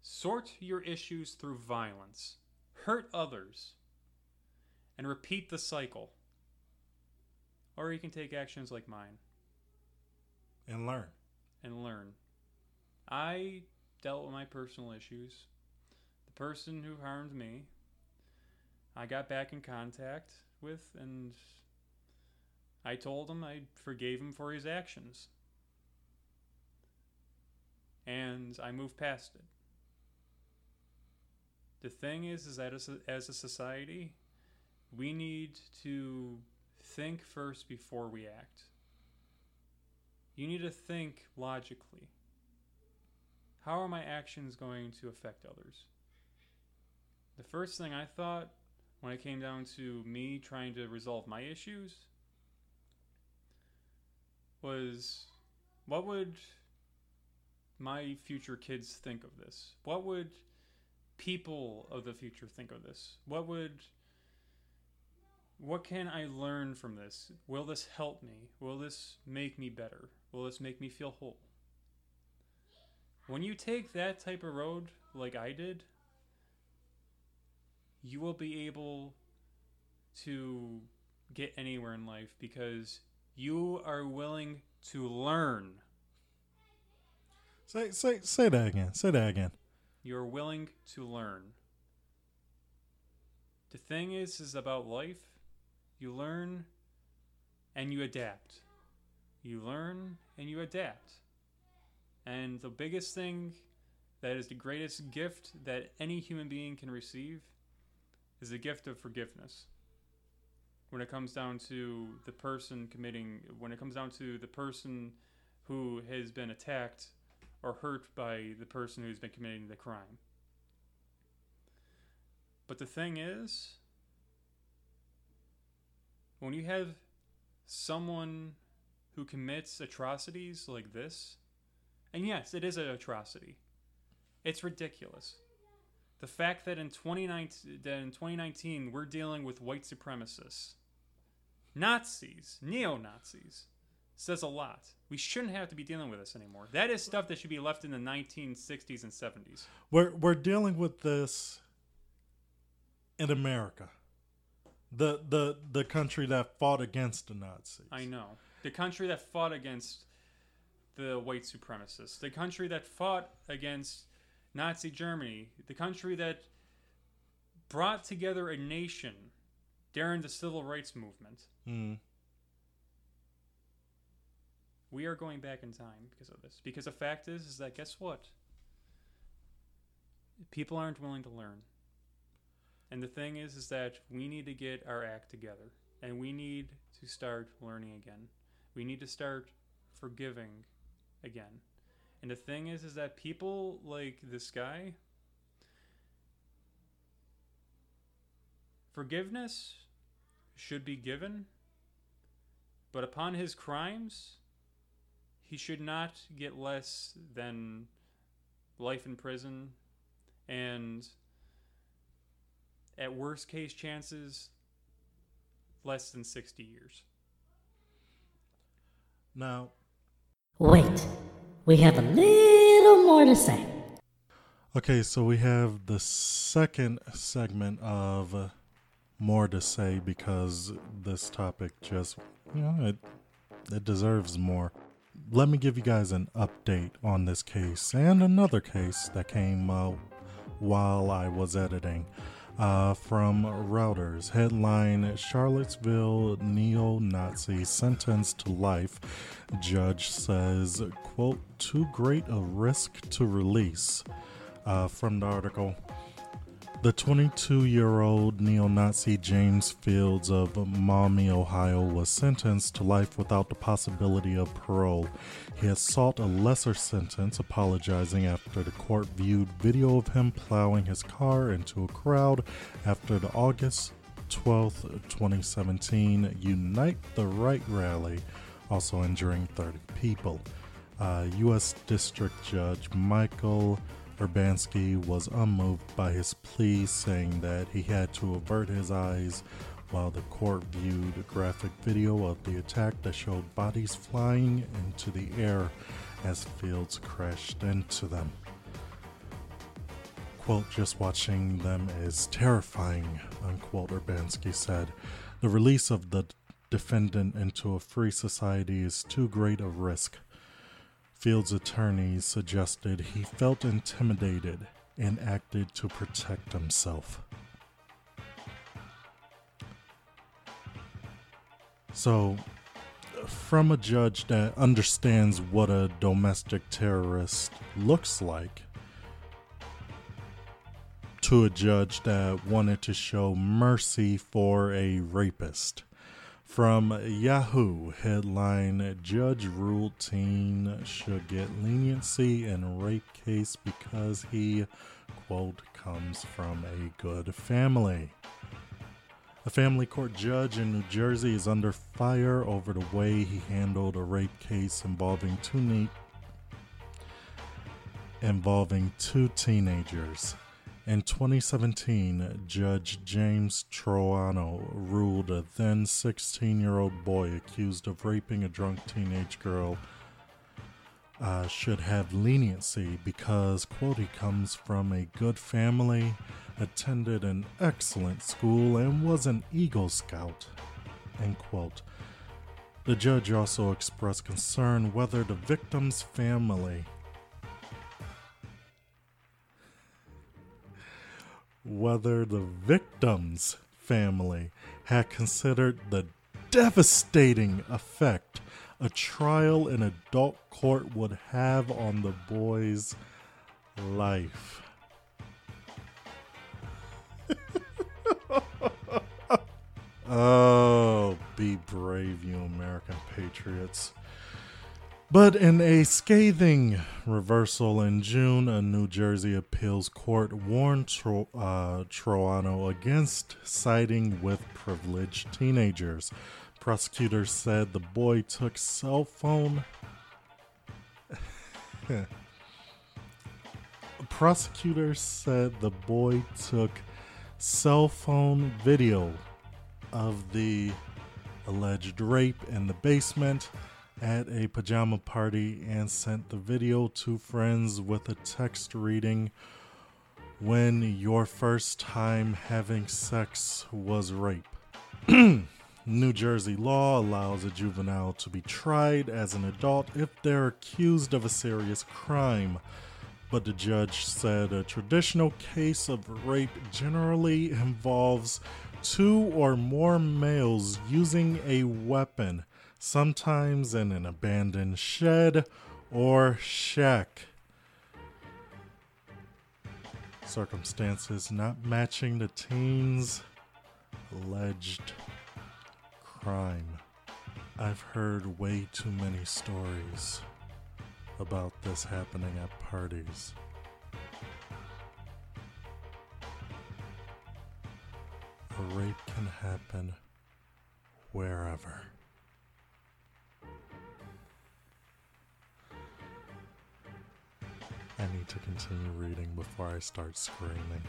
Sort your issues through violence, hurt others, and repeat the cycle. Or you can take actions like mine And learn. and learn. I dealt with my personal issues. The person who harmed me, I got back in contact with, and I told him I forgave him for his actions. And I moved past it. The thing is, is that as a, as a society, we need to think first before we act. You need to think logically. How are my actions going to affect others? The first thing I thought when it came down to me trying to resolve my issues was what would my future kids think of this? What would people of the future think of this? What would what can I learn from this? Will this help me? Will this make me better? Will this make me feel whole? When you take that type of road like I did, you will be able to get anywhere in life because you are willing to learn. Say say say that again. Say that again. You're willing to learn. The thing is is about life, you learn and you adapt. You learn and you adapt. And the biggest thing that is the greatest gift that any human being can receive is the gift of forgiveness. When it comes down to the person committing, when it comes down to the person who has been attacked or hurt by the person who's been committing the crime. But the thing is, when you have someone who commits atrocities like this, and yes, it is an atrocity. It's ridiculous. The fact that in 2019, that in 2019 we're dealing with white supremacists, Nazis, neo Nazis, says a lot. We shouldn't have to be dealing with this anymore. That is stuff that should be left in the 1960s and 70s. We're we're dealing with this in America. The the the country that fought against the Nazis. I know. The country that fought against the white supremacists. The country that fought against Nazi Germany. The country that brought together a nation during the civil rights movement. Mm. We are going back in time because of this. Because the fact is, is that guess what? People aren't willing to learn. And the thing is, is that we need to get our act together, and we need to start learning again. We need to start forgiving again. And the thing is, is that people like this guy, forgiveness should be given, but upon his crimes, he should not get less than life in prison. And at worst case chances less than 60 years. Now, Wait, we have a little more to say. okay, so we have the second segment of more to say because this topic just, you know, it it deserves more. Let me give you guys an update on this case and another case that came uh, while I was editing. Uh, from Reuters, headline Charlottesville neo Nazi sentenced to life. Judge says, quote, too great a risk to release. Uh, from the article, the 22 year old neo Nazi James Fields of Maumee, Ohio, was sentenced to life without the possibility of parole. He has sought a lesser sentence, apologizing after the court viewed video of him plowing his car into a crowd after the August 12, 2017 Unite the Right rally, also injuring 30 people. Uh, U.S. District Judge Michael Urbanski was unmoved by his plea, saying that he had to avert his eyes while the court viewed a graphic video of the attack that showed bodies flying into the air as Fields crashed into them. Quote, just watching them is terrifying, unquote, Urbanski said. The release of the defendant into a free society is too great a risk. Fields' attorneys suggested he felt intimidated and acted to protect himself. So, from a judge that understands what a domestic terrorist looks like, to a judge that wanted to show mercy for a rapist. From Yahoo headline Judge ruled teen should get leniency in rape case because he, quote, comes from a good family. A family court judge in New Jersey is under fire over the way he handled a rape case involving two ne- involving two teenagers. In 2017, Judge James Troiano ruled a then 16 year old boy accused of raping a drunk teenage girl uh, should have leniency because, quote, he comes from a good family, attended an excellent school, and was an Eagle Scout, end quote. The judge also expressed concern whether the victim's family whether the victim's family had considered the devastating effect a trial in adult court would have on the boy's life. <laughs> oh, be brave, you American patriots. But in a scathing reversal in June, a New Jersey appeals court warned Tro- uh, Troiano against siding with privileged teenagers. Prosecutors said the boy took cell phone. <laughs> Prosecutors said the boy took cell phone video of the alleged rape in the basement at a pajama party and sent the video to friends with a text reading When your first time having sex was rape. <clears throat> New Jersey law allows a juvenile to be tried as an adult if they're accused of a serious crime. But the judge said a traditional case of rape generally involves two or more males using a weapon, sometimes in an abandoned shed or shack. Circumstances not matching the teen's alleged crime. I've heard way too many stories about this happening at parties. A rape can happen wherever. I need to continue reading before I start screaming.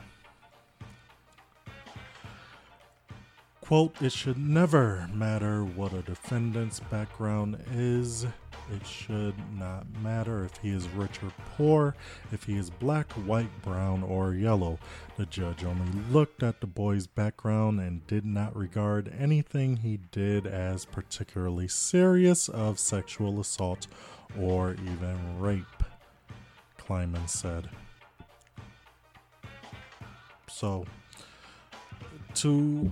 Quote, it should never matter what a defendant's background is. It should not matter if he is rich or poor, if he is black, white, brown, or yellow. The judge only looked at the boy's background and did not regard anything he did as particularly serious of sexual assault or even rape, Kleiman said. So, to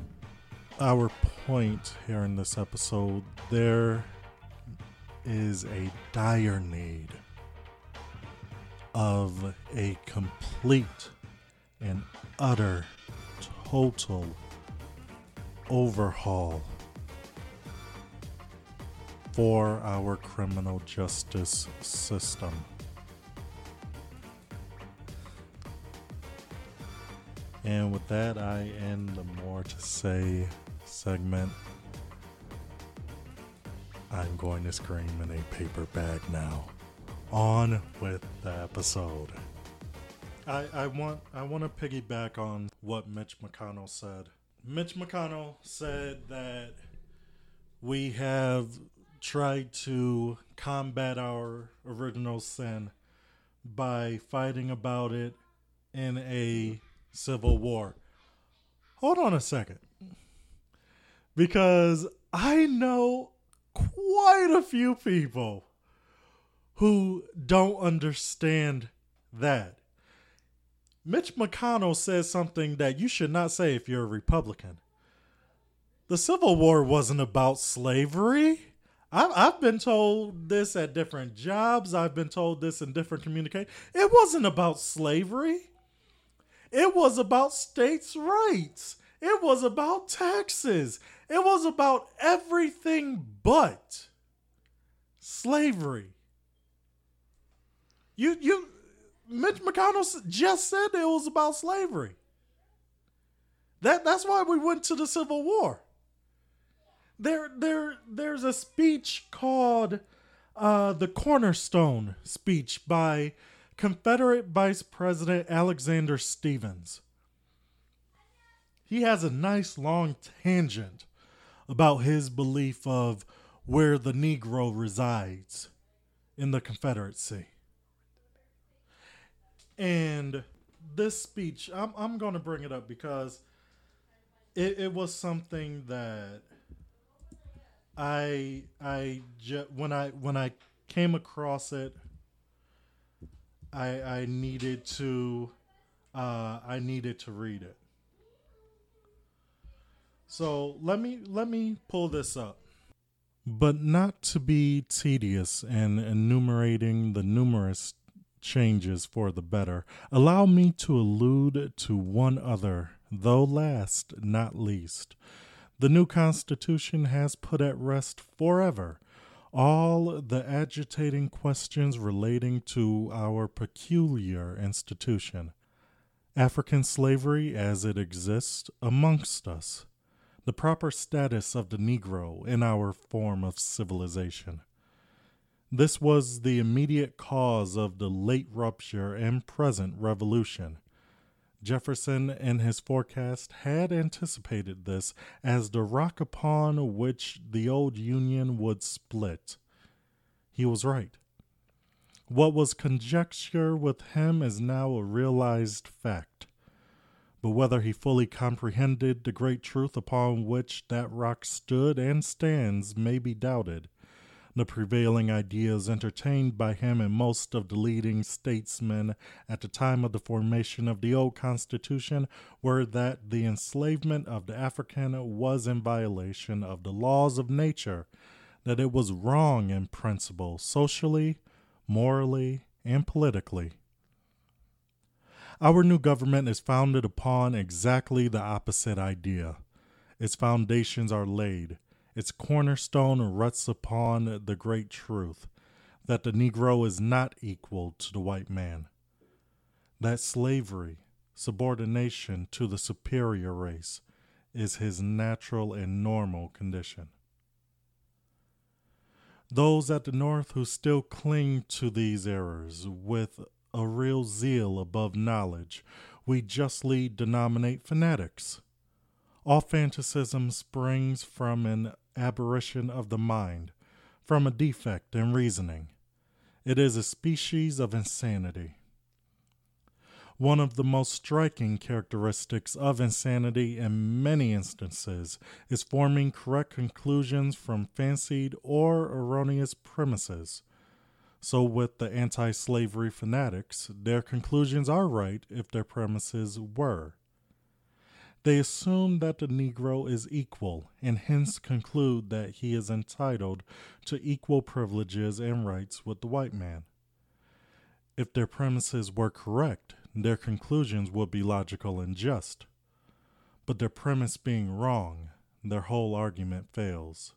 our point here in this episode, there is a dire need of a complete and utter total overhaul for our criminal justice system. And with that, I end the more to say segment. I'm going to scream in a paper bag now. On with the episode. I, I want I want to piggyback on what Mitch McConnell said. Mitch McConnell said that we have tried to combat our original sin by fighting about it in a civil war. Hold on a second. Because I know quite a few people who don't understand that. Mitch McConnell says something that you should not say if you're a Republican. The Civil War wasn't about slavery. I've, been told this at different jobs. I've been told this in different communications. It wasn't about slavery. It was about states' rights. It was about taxes. It was about everything but slavery. You you Mitch McConnell just said it was about slavery. That that's why we went to the Civil War. There there there's a speech called uh, the Cornerstone speech by Confederate Vice President Alexander Stephens. He has a nice long tangent about his belief of where the Negro resides in the Confederacy. And this speech, I'm, I'm going to bring it up because it, it was something that I I when I when I came across it, I I needed to uh, I needed to read it. So let me let me pull this up. But not to be tedious in enumerating the numerous changes for the better, allow me to allude to one other, though last not least. The new Constitution has put at rest forever all the agitating questions relating to our peculiar institution, African slavery as it exists amongst us the proper status of the Negro in our form of civilization. This was the immediate cause of the late rupture and present revolution. Jefferson, in his forecast, had anticipated this as the rock upon which the old Union would split. He was right. What was conjecture with him is now a realized fact. but whether he fully comprehended the great truth upon which that rock stood and stands may be doubted. The prevailing ideas entertained by him and most of the leading statesmen at the time of the formation of the old Constitution were that the enslavement of the African was in violation of the laws of nature, that it was wrong in principle, socially, morally, and politically. Our new government is founded upon exactly the opposite idea. Its foundations are laid its cornerstone rests upon the great truth that the Negro is not equal to the white man, that slavery, subordination to the superior race, is his natural and normal condition. Those at the North who still cling to these errors with a real zeal above knowledge, we justly denominate fanatics. All fanaticism springs from an aberration of the mind, from a defect in reasoning. It is a species of insanity. One of the most striking characteristics of insanity in many instances is forming correct conclusions from fancied or erroneous premises. So, with the anti slavery fanatics, their conclusions are right if their premises were. They assume that the Negro is equal and hence conclude that he is entitled to equal privileges and rights with the white man. If their premises were correct, their conclusions would be logical and just. But their premise being wrong, their whole argument fails.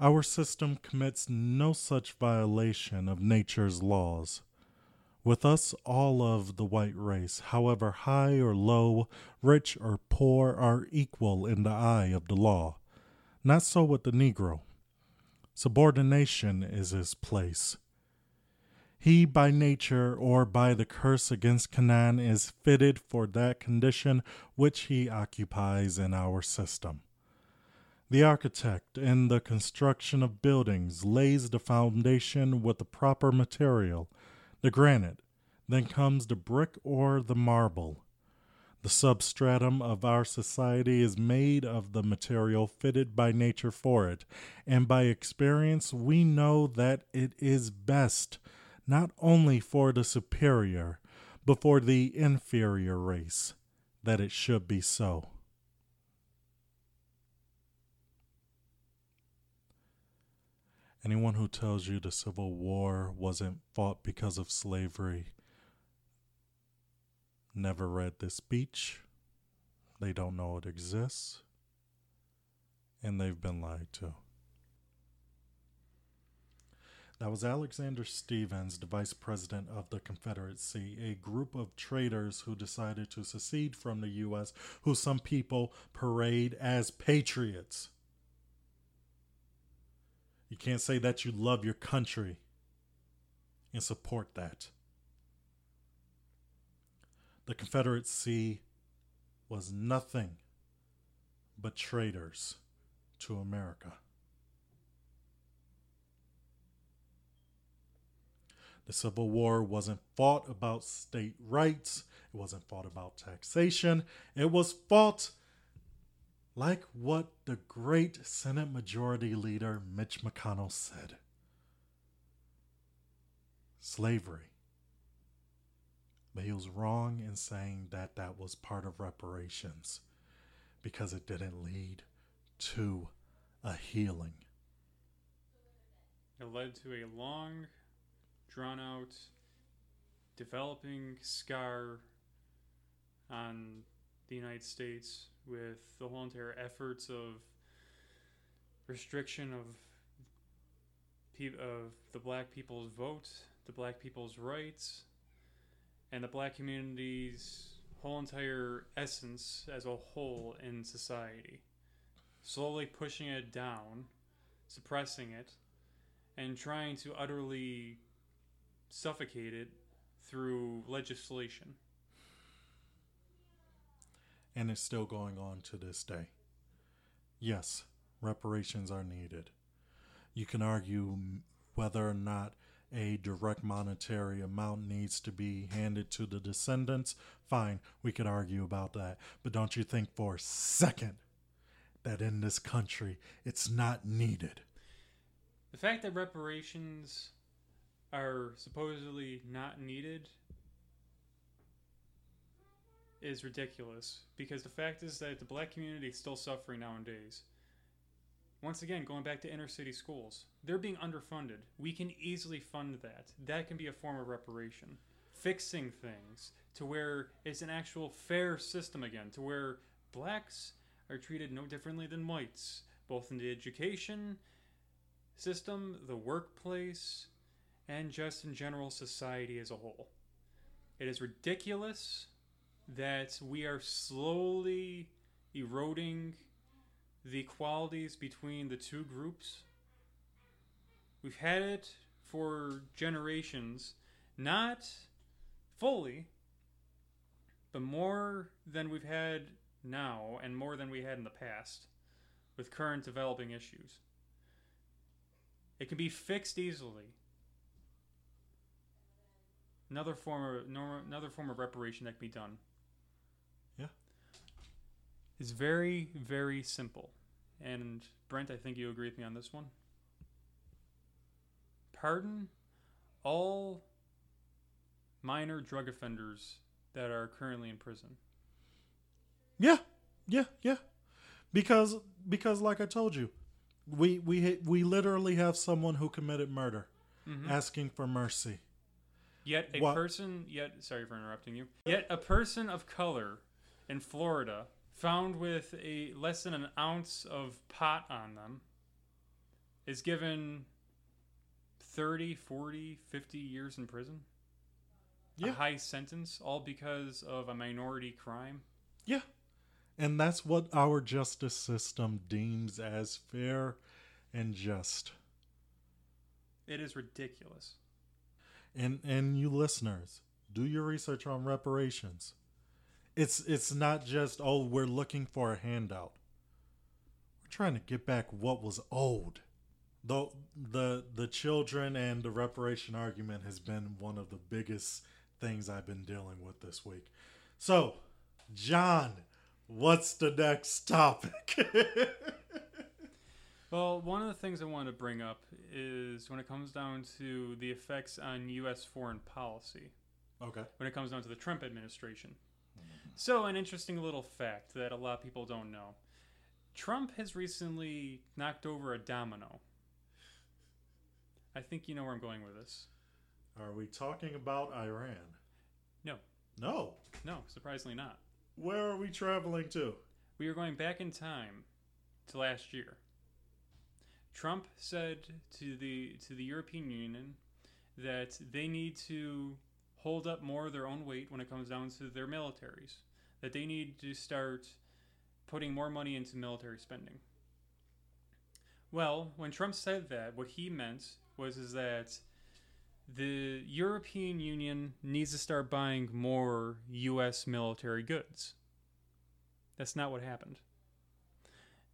Our system commits no such violation of nature's laws. With us, all of the white race, however high or low, rich or poor, are equal in the eye of the law. Not so with the Negro. Subordination is his place. He, by nature or by the curse against Canaan, is fitted for that condition which he occupies in our system. The architect, in the construction of buildings, lays the foundation with the proper material the granite, then comes the brick or the marble. The substratum of our society is made of the material fitted by nature for it, and by experience we know that it is best not only for the superior, but for the inferior race, that it should be so. Anyone who tells you the Civil War wasn't fought because of slavery never read this speech, they don't know it exists, and they've been lied to. That was Alexander Stephens, the vice president of the Confederacy, a group of traitors who decided to secede from the U.S., who some people parade as patriots. You can't say that you love your country and support that. The Confederacy was nothing but traitors to America. The Civil War wasn't fought about state rights, it wasn't fought about taxation, it was fought like what the great Senate Majority Leader Mitch McConnell said slavery. But he was wrong in saying that that was part of reparations because it didn't lead to a healing. It led to a long, drawn out, developing scar on the United States with the whole entire efforts of restriction of of the black people's vote, the black people's rights, and the black community's whole entire essence as a whole in society. Slowly pushing it down, suppressing it, and trying to utterly suffocate it through legislation and is still going on to this day. Yes, reparations are needed. You can argue whether or not a direct monetary amount needs to be handed to the descendants, fine, we could argue about that. But don't you think for a second that in this country it's not needed? The fact that reparations are supposedly not needed is ridiculous because the fact is that the black community is still suffering nowadays. Once again, going back to inner city schools, they're being underfunded. We can easily fund that. That can be a form of reparation. Fixing things to where it's an actual fair system again, to where blacks are treated no differently than whites, both in the education system, the workplace, and just in general society as a whole. It is ridiculous that we are slowly eroding the qualities between the two groups. We've had it for generations, not fully, but more than we've had now and more than we had in the past with current developing issues. It can be fixed easily. Another form of another form of reparation that can be done. It's very very simple. And Brent, I think you agree with me on this one. Pardon all minor drug offenders that are currently in prison. Yeah, yeah, yeah. Because because like I told you, we we we literally have someone who committed murder mm-hmm. asking for mercy. Yet a What- person, yet sorry for interrupting you. Yet a person of color in Florida found with a less than an ounce of pot on them is given 30, 40, 50 years in prison. Yeah. A high sentence all because of a minority crime. Yeah. And that's what our justice system deems as fair and just. It is ridiculous. And and you listeners, do your research on reparations. It's it's not just oh we're looking for a handout. We're trying to get back what was owed. Though the the children and the reparation argument has been one of the biggest things I've been dealing with this week. So, John, what's the next topic? <laughs> Well, one of the things I want to bring up is when it comes down to the effects on U.S. foreign policy. okay. when it comes down to the Trump administration. So, an interesting little fact that a lot of people don't know Trump has recently knocked over a domino. I think you know where I'm going with this. Are we talking about Iran? No, No. no, surprisingly not. Where are we traveling to? We are going back in time to last year. Trump said to the to the European Union that they need to hold up more of their own weight when it comes down to their militaries. That they need to start putting more money into military spending. Well, when Trump said that, what he meant was is that the European Union needs to start buying more US military goods. That's not what happened.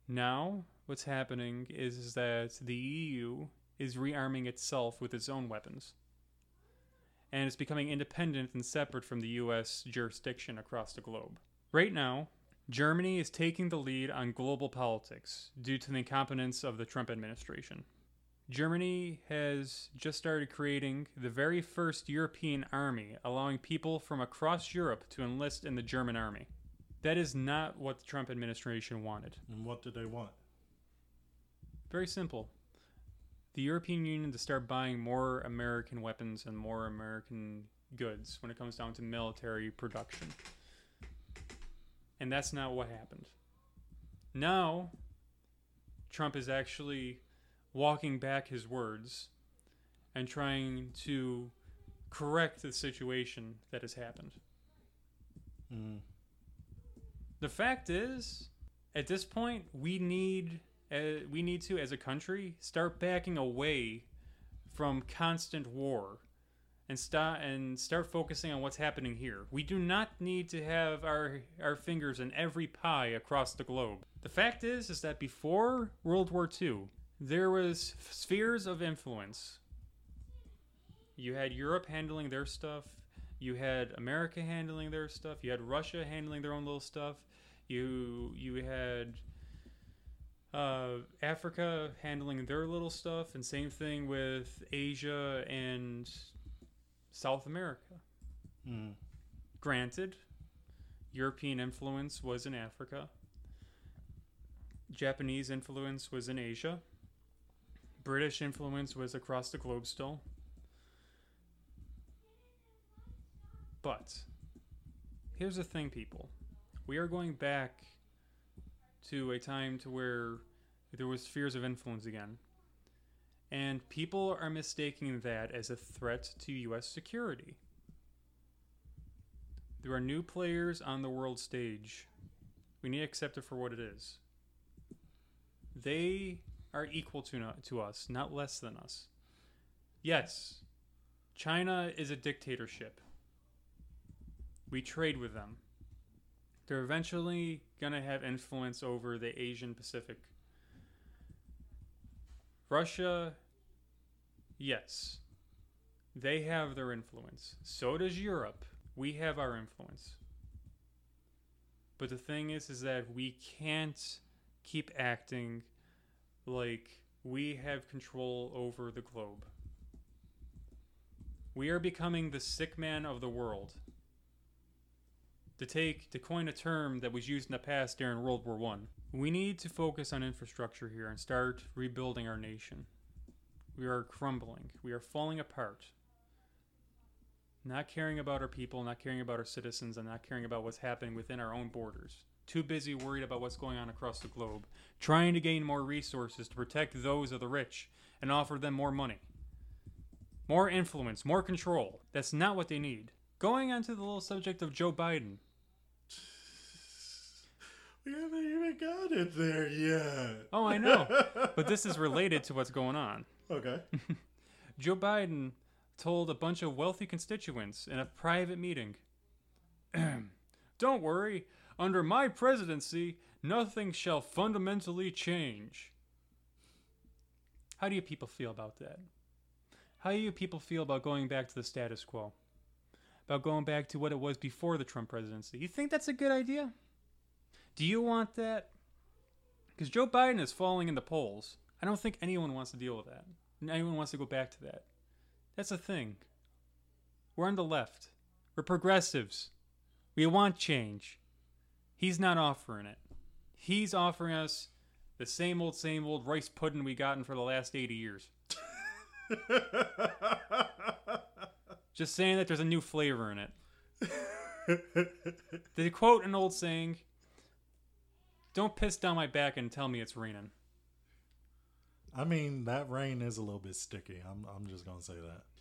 Now, what's happening is, is that the EU is rearming itself with its own weapons. And it's becoming independent and separate from the US jurisdiction across the globe. Right now, Germany is taking the lead on global politics due to the incompetence of the Trump administration. Germany has just started creating the very first European army, allowing people from across Europe to enlist in the German army. That is not what the Trump administration wanted. And what do they want? Very simple. The European Union to start buying more American weapons and more American goods when it comes down to military production. And that's not what happened. Now, Trump is actually walking back his words and trying to correct the situation that has happened. Mm. The fact is, at this point, we need uh, we need to, as a country, start backing away from constant war, and start and start focusing on what's happening here. We do not need to have our our fingers in every pie across the globe. The fact is, is that before World War II, there was spheres of influence You had Europe handling their stuff. You had America handling their stuff. You had Russia handling their own little stuff. You you had uh, Africa handling their little stuff, and same thing with Asia and South America. Mm. Granted, European influence was in Africa. Japanese influence was in Asia. British influence was across the globe still. But here's the thing, people. We are going back to a time to where there was spheres of influence again. And people are mistaking that as a threat to US security. There are new players on the world stage. We need to accept it for what it is. They are equal to, to us, not less than us. Yes, China is a dictatorship. We trade with them. They're eventually going to have influence over the Asian Pacific. Russia, yes, they have their influence. So does Europe. We have our influence. But the thing is, is that we can't keep acting like we have control over the globe. We are becoming the sick man of the world. To take to coin a term that was used in the past during World War One, we need to focus on infrastructure here and start rebuilding our nation. We are crumbling. We are falling apart. Not caring about our people, not caring about our citizens, and not caring about what's happening within our own borders. Too busy worried about what's going on across the globe, trying to gain more resources to protect those of the rich and offer them more money. More influence, more control. That's not what they need. Going on to the little subject of Joe Biden. We haven't even got it there yet. Oh, I know. <laughs> but this is related to what's going on. Okay. <laughs> Joe Biden told a bunch of wealthy constituents in a private meeting <clears throat> Don't worry, under my presidency, nothing shall fundamentally change. How do you people feel about that? How do you people feel about going back to the status quo? About going back to what it was before the Trump presidency? You think that's a good idea? Do you want that? Because Joe Biden is falling in the polls. I don't think anyone wants to deal with that. Anyone wants to go back to that. That's a thing. We're on the left. We're progressives. We want change. He's not offering it. He's offering us the same old, same old rice pudding we gotten for the last 80 years. <laughs> Just saying that there's a new flavor in it. <laughs> they quote an old saying, don't piss down my back and tell me it's raining. I mean, that rain is a little bit sticky. I'm, I'm just gonna say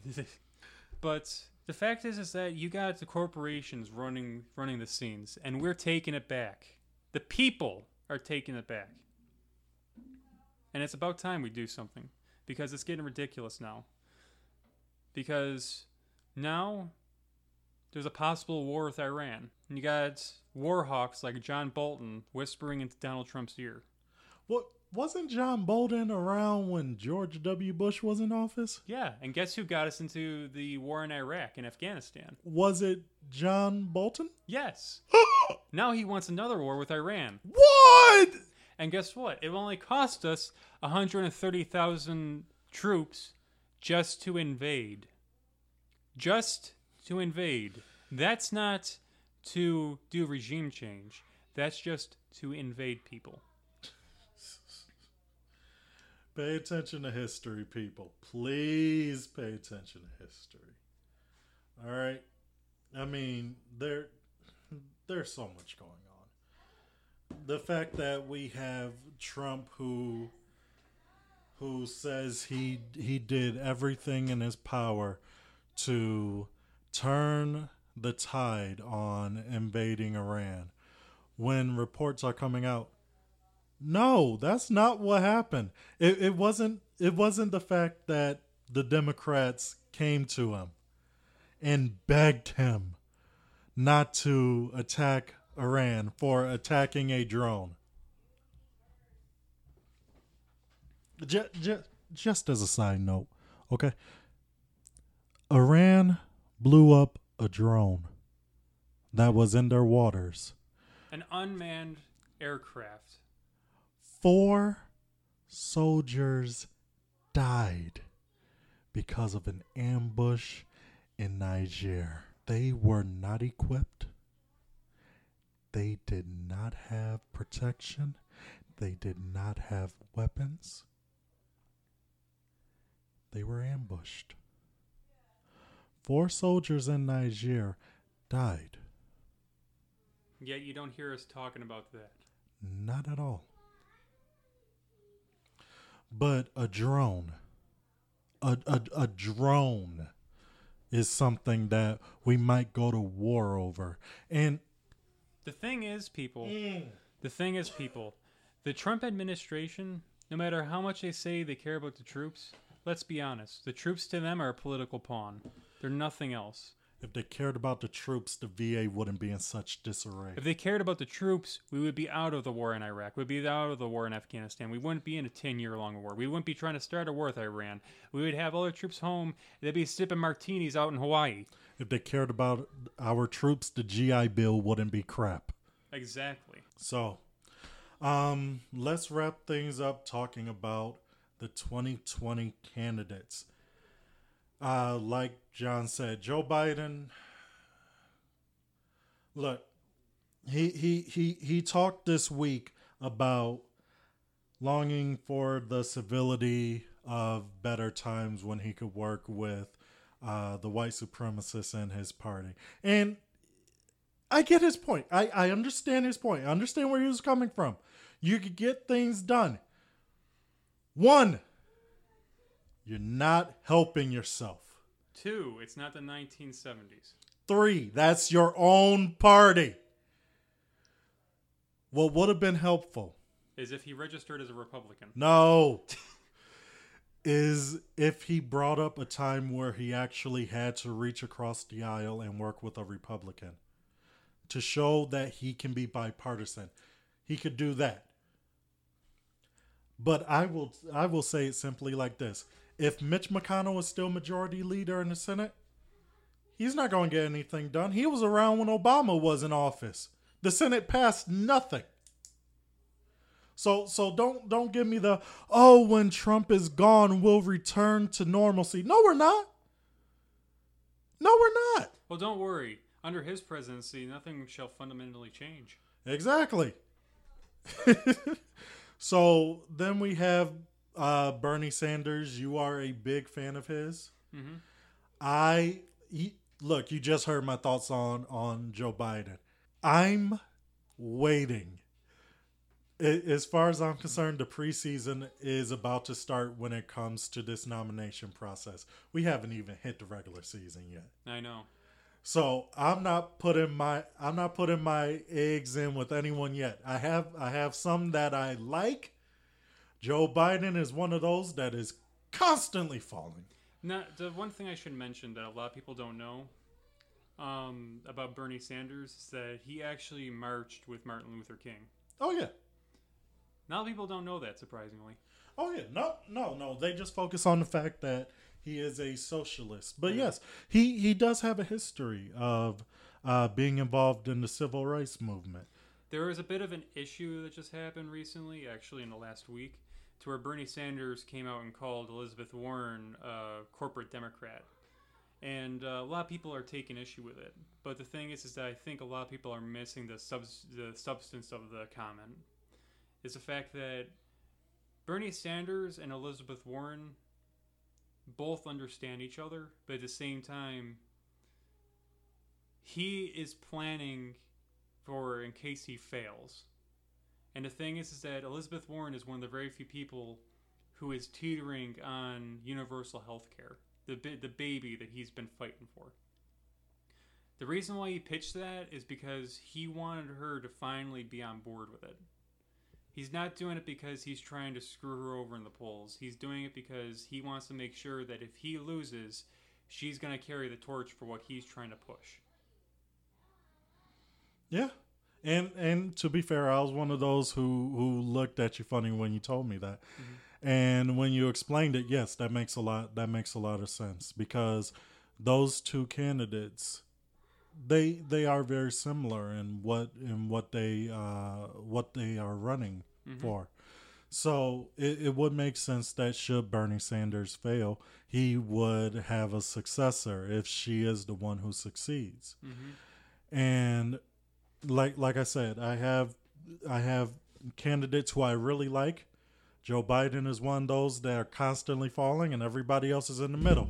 that. <laughs> but the fact is, is that you got the corporations running running the scenes, and we're taking it back. The people are taking it back, and it's about time we do something because it's getting ridiculous now. Because now there's a possible war with Iran, and you got war hawks like John Bolton whispering into Donald Trump's ear. What wasn't John Bolton around when George W. Bush was in office? Yeah, and guess who got us into the war in Iraq and Afghanistan? Was it John Bolton? <gasps> Yes. <gasps> now he wants another war with Iran. What? And guess what? It only cost us 130,000 troops just to invade. Just to invade. That's not to do regime change. That's just to invade people. Pay attention to history, people. Please pay attention to history. All right. I mean, there, there's so much going on. The fact that we have Trump, who, who says he he did everything in his power to turn the tide on invading Iran, when reports are coming out no, that's not what happened. It, it wasn't. It wasn't the fact that the Democrats came to him and begged him not to attack Iran for attacking a drone. Just, just, just as a side note, okay. Iran blew up a drone that was in their waters. An unmanned aircraft. Four soldiers died because of an ambush in Niger. They were not equipped. They did not have protection. They did not have weapons. They were ambushed. Four soldiers in Niger died. Yet you don't hear us talking about that. Not at all. But a drone, a, a, a drone is something that we might go to war over. And The thing is, people, mm. the thing is, people, the Trump administration, no matter how much they say they care about the troops, let's be honest, the troops to them are a political pawn. They're nothing else. if they cared about the troops, the VA wouldn't be in such disarray. If they cared about the troops, we would be out of the war in Iraq. We'd be out of the war in Afghanistan. We wouldn't be in a 10 year long war. We wouldn't be trying to start a war with Iran. We would have all our troops home. They'd be sipping martinis out in Hawaii. If they cared about our troops, the GI Bill wouldn't be crap. Exactly. So, um, let's wrap things up talking about the 2020 candidates. Uh, like John said, Joe Biden. Look, he he he he talked this week about longing for the civility of better times when he could work with uh, the white supremacists in his party, and I get his point. I, I understand his point. I understand where he was coming from. You could get things done. One, you're not helping yourself. Two, it's not the 1970s. Three, that's your own party. What would have been helpful? Is if he registered as a Republican. No. is if he brought up a time where he actually had to reach across the aisle and work with a Republican to show that he can be bipartisan. He could do that. But I will I will say it simply like this. If Mitch McConnell is still majority leader in the Senate, he's not going to get anything done. He was around when Obama was in office. The Senate passed nothing. So so don't don't give me the oh when Trump is gone we'll return to normalcy. No, we're not. No, we're not. Well, don't worry. Under his presidency, nothing shall fundamentally change. Exactly. <laughs> so then we have uh, Bernie Sanders. You are a big fan of his. Mhm. I he, look. You just heard my thoughts on on Joe Biden. I'm waiting. As far as I'm concerned, the preseason is about to start when it comes to this nomination process. We haven't even hit the regular season yet. I know. So I'm not putting my I'm not putting my eggs in with anyone yet. I have I have some that I like. Joe Biden is one of those that is constantly falling. Now, the one thing I should mention that a lot of people don't know um, about Bernie Sanders is that he actually marched with Martin Luther King. Oh yeah. Of people don't know that, surprisingly. Oh yeah. No, no, no. They just focus on the fact that he is a socialist. But yes, he he does have a history of uh, being involved in the civil rights movement. There was a bit of an issue that just happened recently, actually in the last week, to where Bernie Sanders came out and called Elizabeth Warren a corporate Democrat. And uh, a lot of people are taking issue with it. But the thing is, is that I think a lot of people are missing the, subs- the substance of the comment. Is the fact that Bernie Sanders and Elizabeth Warren both understand each other, but at the same time, he is planning for in case he fails. And the thing is, is that Elizabeth Warren is one of the very few people who is teetering on universal health care, the the baby that he's been fighting for. The reason why he pitched that is because he wanted her to finally be on board with it. He's not doing it because he's trying to screw her over in the polls. He's doing it because he wants to make sure that if he loses, she's going to carry the torch for what he's trying to push. Yeah. And and to be fair, I was one of those who who looked at you funny when you told me that. Mm-hmm. And when you explained it, yes, that makes a lot that makes a lot of sense because those two candidates they they are very similar in what in what they uh what they are running mm-hmm. for. So it, it would make sense that should bernie sanders fail he would have a successor if she is the one who succeeds. Mm-hmm. And like like i said i have i have candidates who i really like joe biden is one of those that are constantly falling and everybody else is in the middle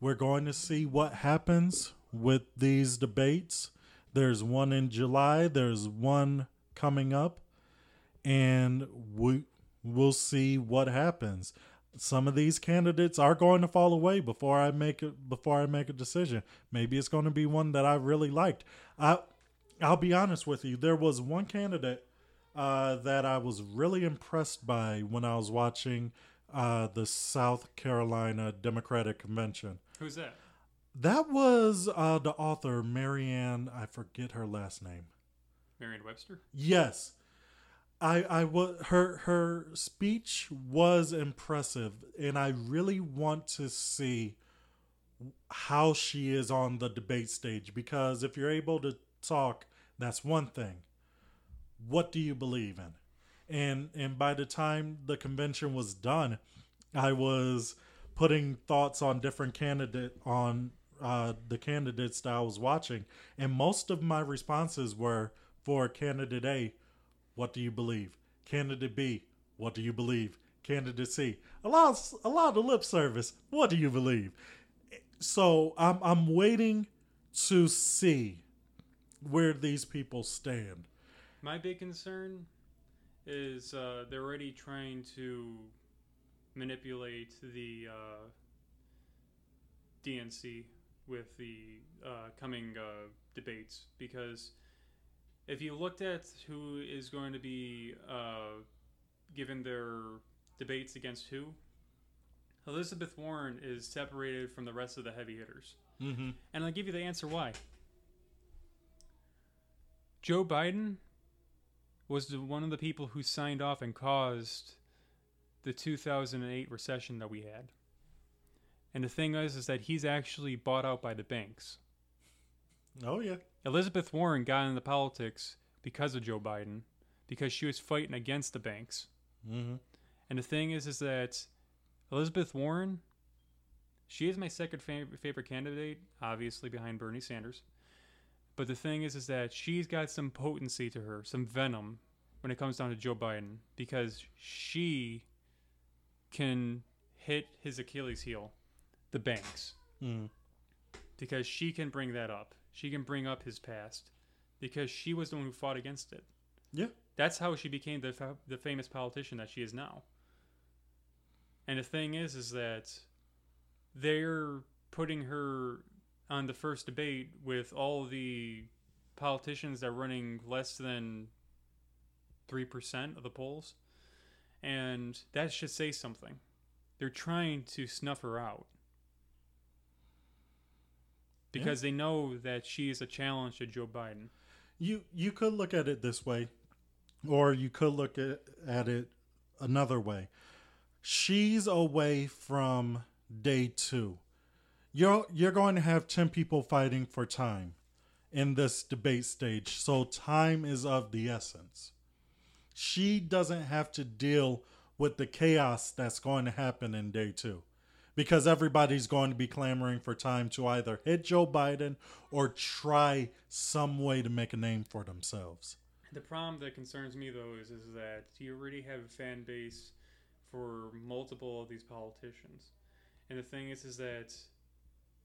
we're going to see what happens with these debates there's one in july there's one coming up and we we'll see what happens some of these candidates are going to fall away before I make it before I make a decision. Maybe it's going to be one that I really liked. I I'll be honest with you. There was one candidate uh, that I was really impressed by when I was watching uh, the South Carolina Democratic Convention. Who's that? That was uh, the author Marianne. I forget her last name. Marianne Webster? Yes. I I was her her speech was impressive and I really want to see how she is on the debate stage because if you're able to talk that's one thing. What do you believe in? And and by the time the convention was done, I was putting thoughts on different candidate on uh, the candidates that I was watching, and most of my responses were for candidate A, what do you believe? Candidate B, what do you believe? Candidate C, a lot, a lot of lip service. What do you believe? So I'm I'm waiting to see where these people stand. My big concern is uh, they're already trying to manipulate the uh, DNC with the uh, coming uh, debates because if you looked at who is going to be uh, given their debates against who, Elizabeth Warren is separated from the rest of the heavy hitters. Mm-hmm. And I'll give you the answer why. Joe Biden was the, one of the people who signed off and caused the 2008 recession that we had. And the thing is, is that he's actually bought out by the banks. Oh yeah. Elizabeth Warren got into politics because of Joe Biden, because she was fighting against the banks. Mm-hmm. And the thing is, is that Elizabeth Warren, she is my second fav- favorite candidate, obviously behind Bernie Sanders. But the thing is, is that she's got some potency to her, some venom when it comes down to Joe Biden, because she can hit his Achilles heel, the banks, Mm. because she can bring that up. She can bring up his past, because she was the one who fought against it. Yeah. That's how she became the fa- the famous politician that she is now. And the thing is, is that they're putting her on the first debate with all the politicians that are running less than three percent of the polls, and that should say something. They're trying to snuff her out because they know that she is a challenge to Joe Biden. You you could look at it this way, or you could look at, at it another way. She's away from day two. You're you're going to have ten people fighting for time in this debate stage, so time is of the essence. She doesn't have to deal with the chaos that's going to happen in day two because everybody's going to be clamoring for time to either hit Joe Biden or try some way to make a name for themselves. The problem that concerns me though is is that you already have a fan base for multiple of these politicians, and the thing is is that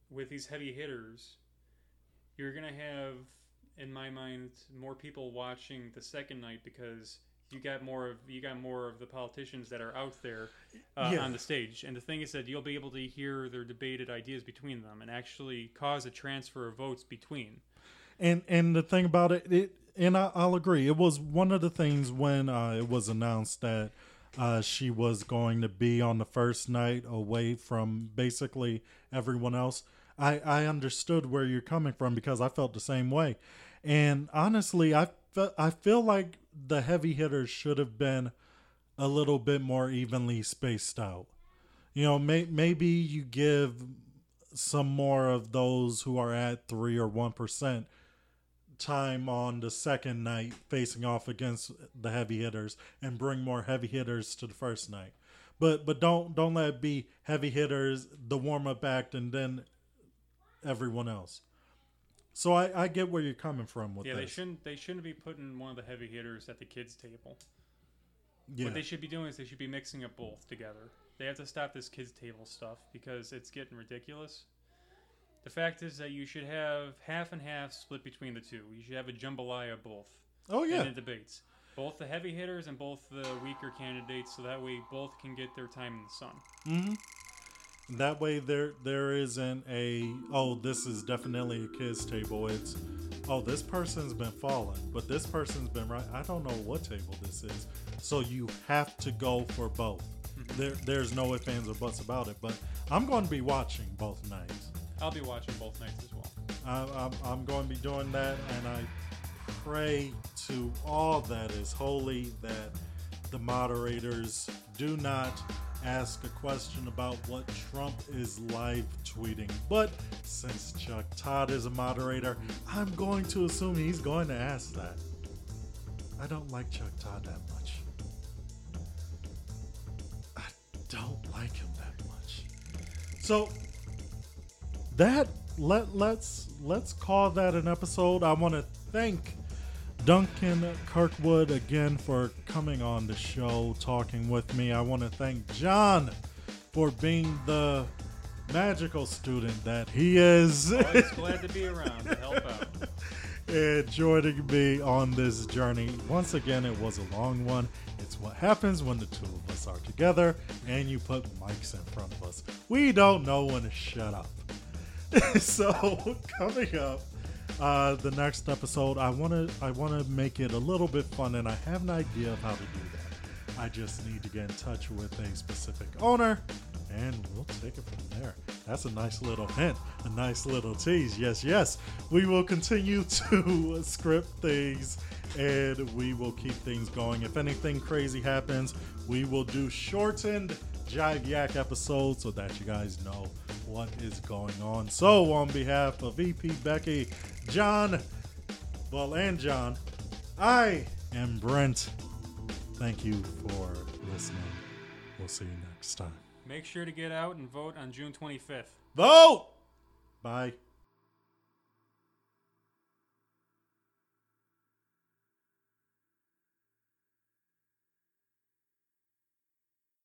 with these heavy hitters, you're gonna have, in my mind, more people watching the second night because you got more of you got more of the politicians that are out there uh, Yeah. on the stage, and the thing is that you'll be able to hear their debated ideas between them and actually cause a transfer of votes between. And and the thing about it, it and I, I'll agree. It was one of the things when uh, it was announced that uh, she was going to be on the first night away from basically everyone else. I I understood where you're coming from because I felt the same way. And honestly, I fe- I feel like the heavy hitters should have been a little bit more evenly spaced out. You know, may, maybe you give some more of those who are at three or one percent time on the second night facing off against the heavy hitters and bring more heavy hitters to the first night. But but don't don't let it be heavy hitters, the warm up act, and then everyone else. So I, I get where you're coming from with Yeah, this. they shouldn't. They shouldn't be putting one of the heavy hitters at the kids' table. Yeah. What they should be doing is they should be mixing up both together. They have to stop this kids' table stuff because it's getting ridiculous. The fact is that you should have half and half split between the two. You should have a jambalaya of both. oh yeah. in the debates. Both the heavy hitters and both the weaker candidates, so that way both can get their time in the sun. Mm-hmm. That way there there isn't a oh this is definitely a kids table. It's oh this person's been falling, but this person's been right. I don't know what table this is. So you have to go for both. Mm-hmm. There there's no ifs ands or buts about it. But I'm going to be watching both nights. I'll be watching both nights as well. I, I'm, I'm going to be doing that, and I pray to all that is holy that the moderators do not ask a question about what Trump is live tweeting. But since Chuck Todd is a moderator, I'm going to assume he's going to ask that. I don't like Chuck Todd that much. I don't like him that much. So that let let's let's call that an episode. I want to thank Duncan Kirkwood again for coming on the show talking with me. I want to thank John for being the magical student that he is Always <laughs> glad to be around to help out. and joining me on this journey. Once again, it was a long one. It's what happens when the two of us are together and you put mics in front of us. We don't know when to shut up. <laughs> so <laughs> coming up, uh, the next episode, I want to I want to make it a little bit fun, and I have an idea of how to do that. I just need to get in touch with a specific owner, and we'll take it from there. That's a nice little hint, a nice little tease. Yes, yes, we will continue <laughs> to script things, and we will keep things going. If anything crazy happens, we will do shortened Jive Yak episode so that you guys know what is going on. So, on behalf of EP Beckie, John, well, and John, I am Brent. Thank you for listening. We'll see you next time. Make sure to get out and vote on June 25th. Vote! Bye.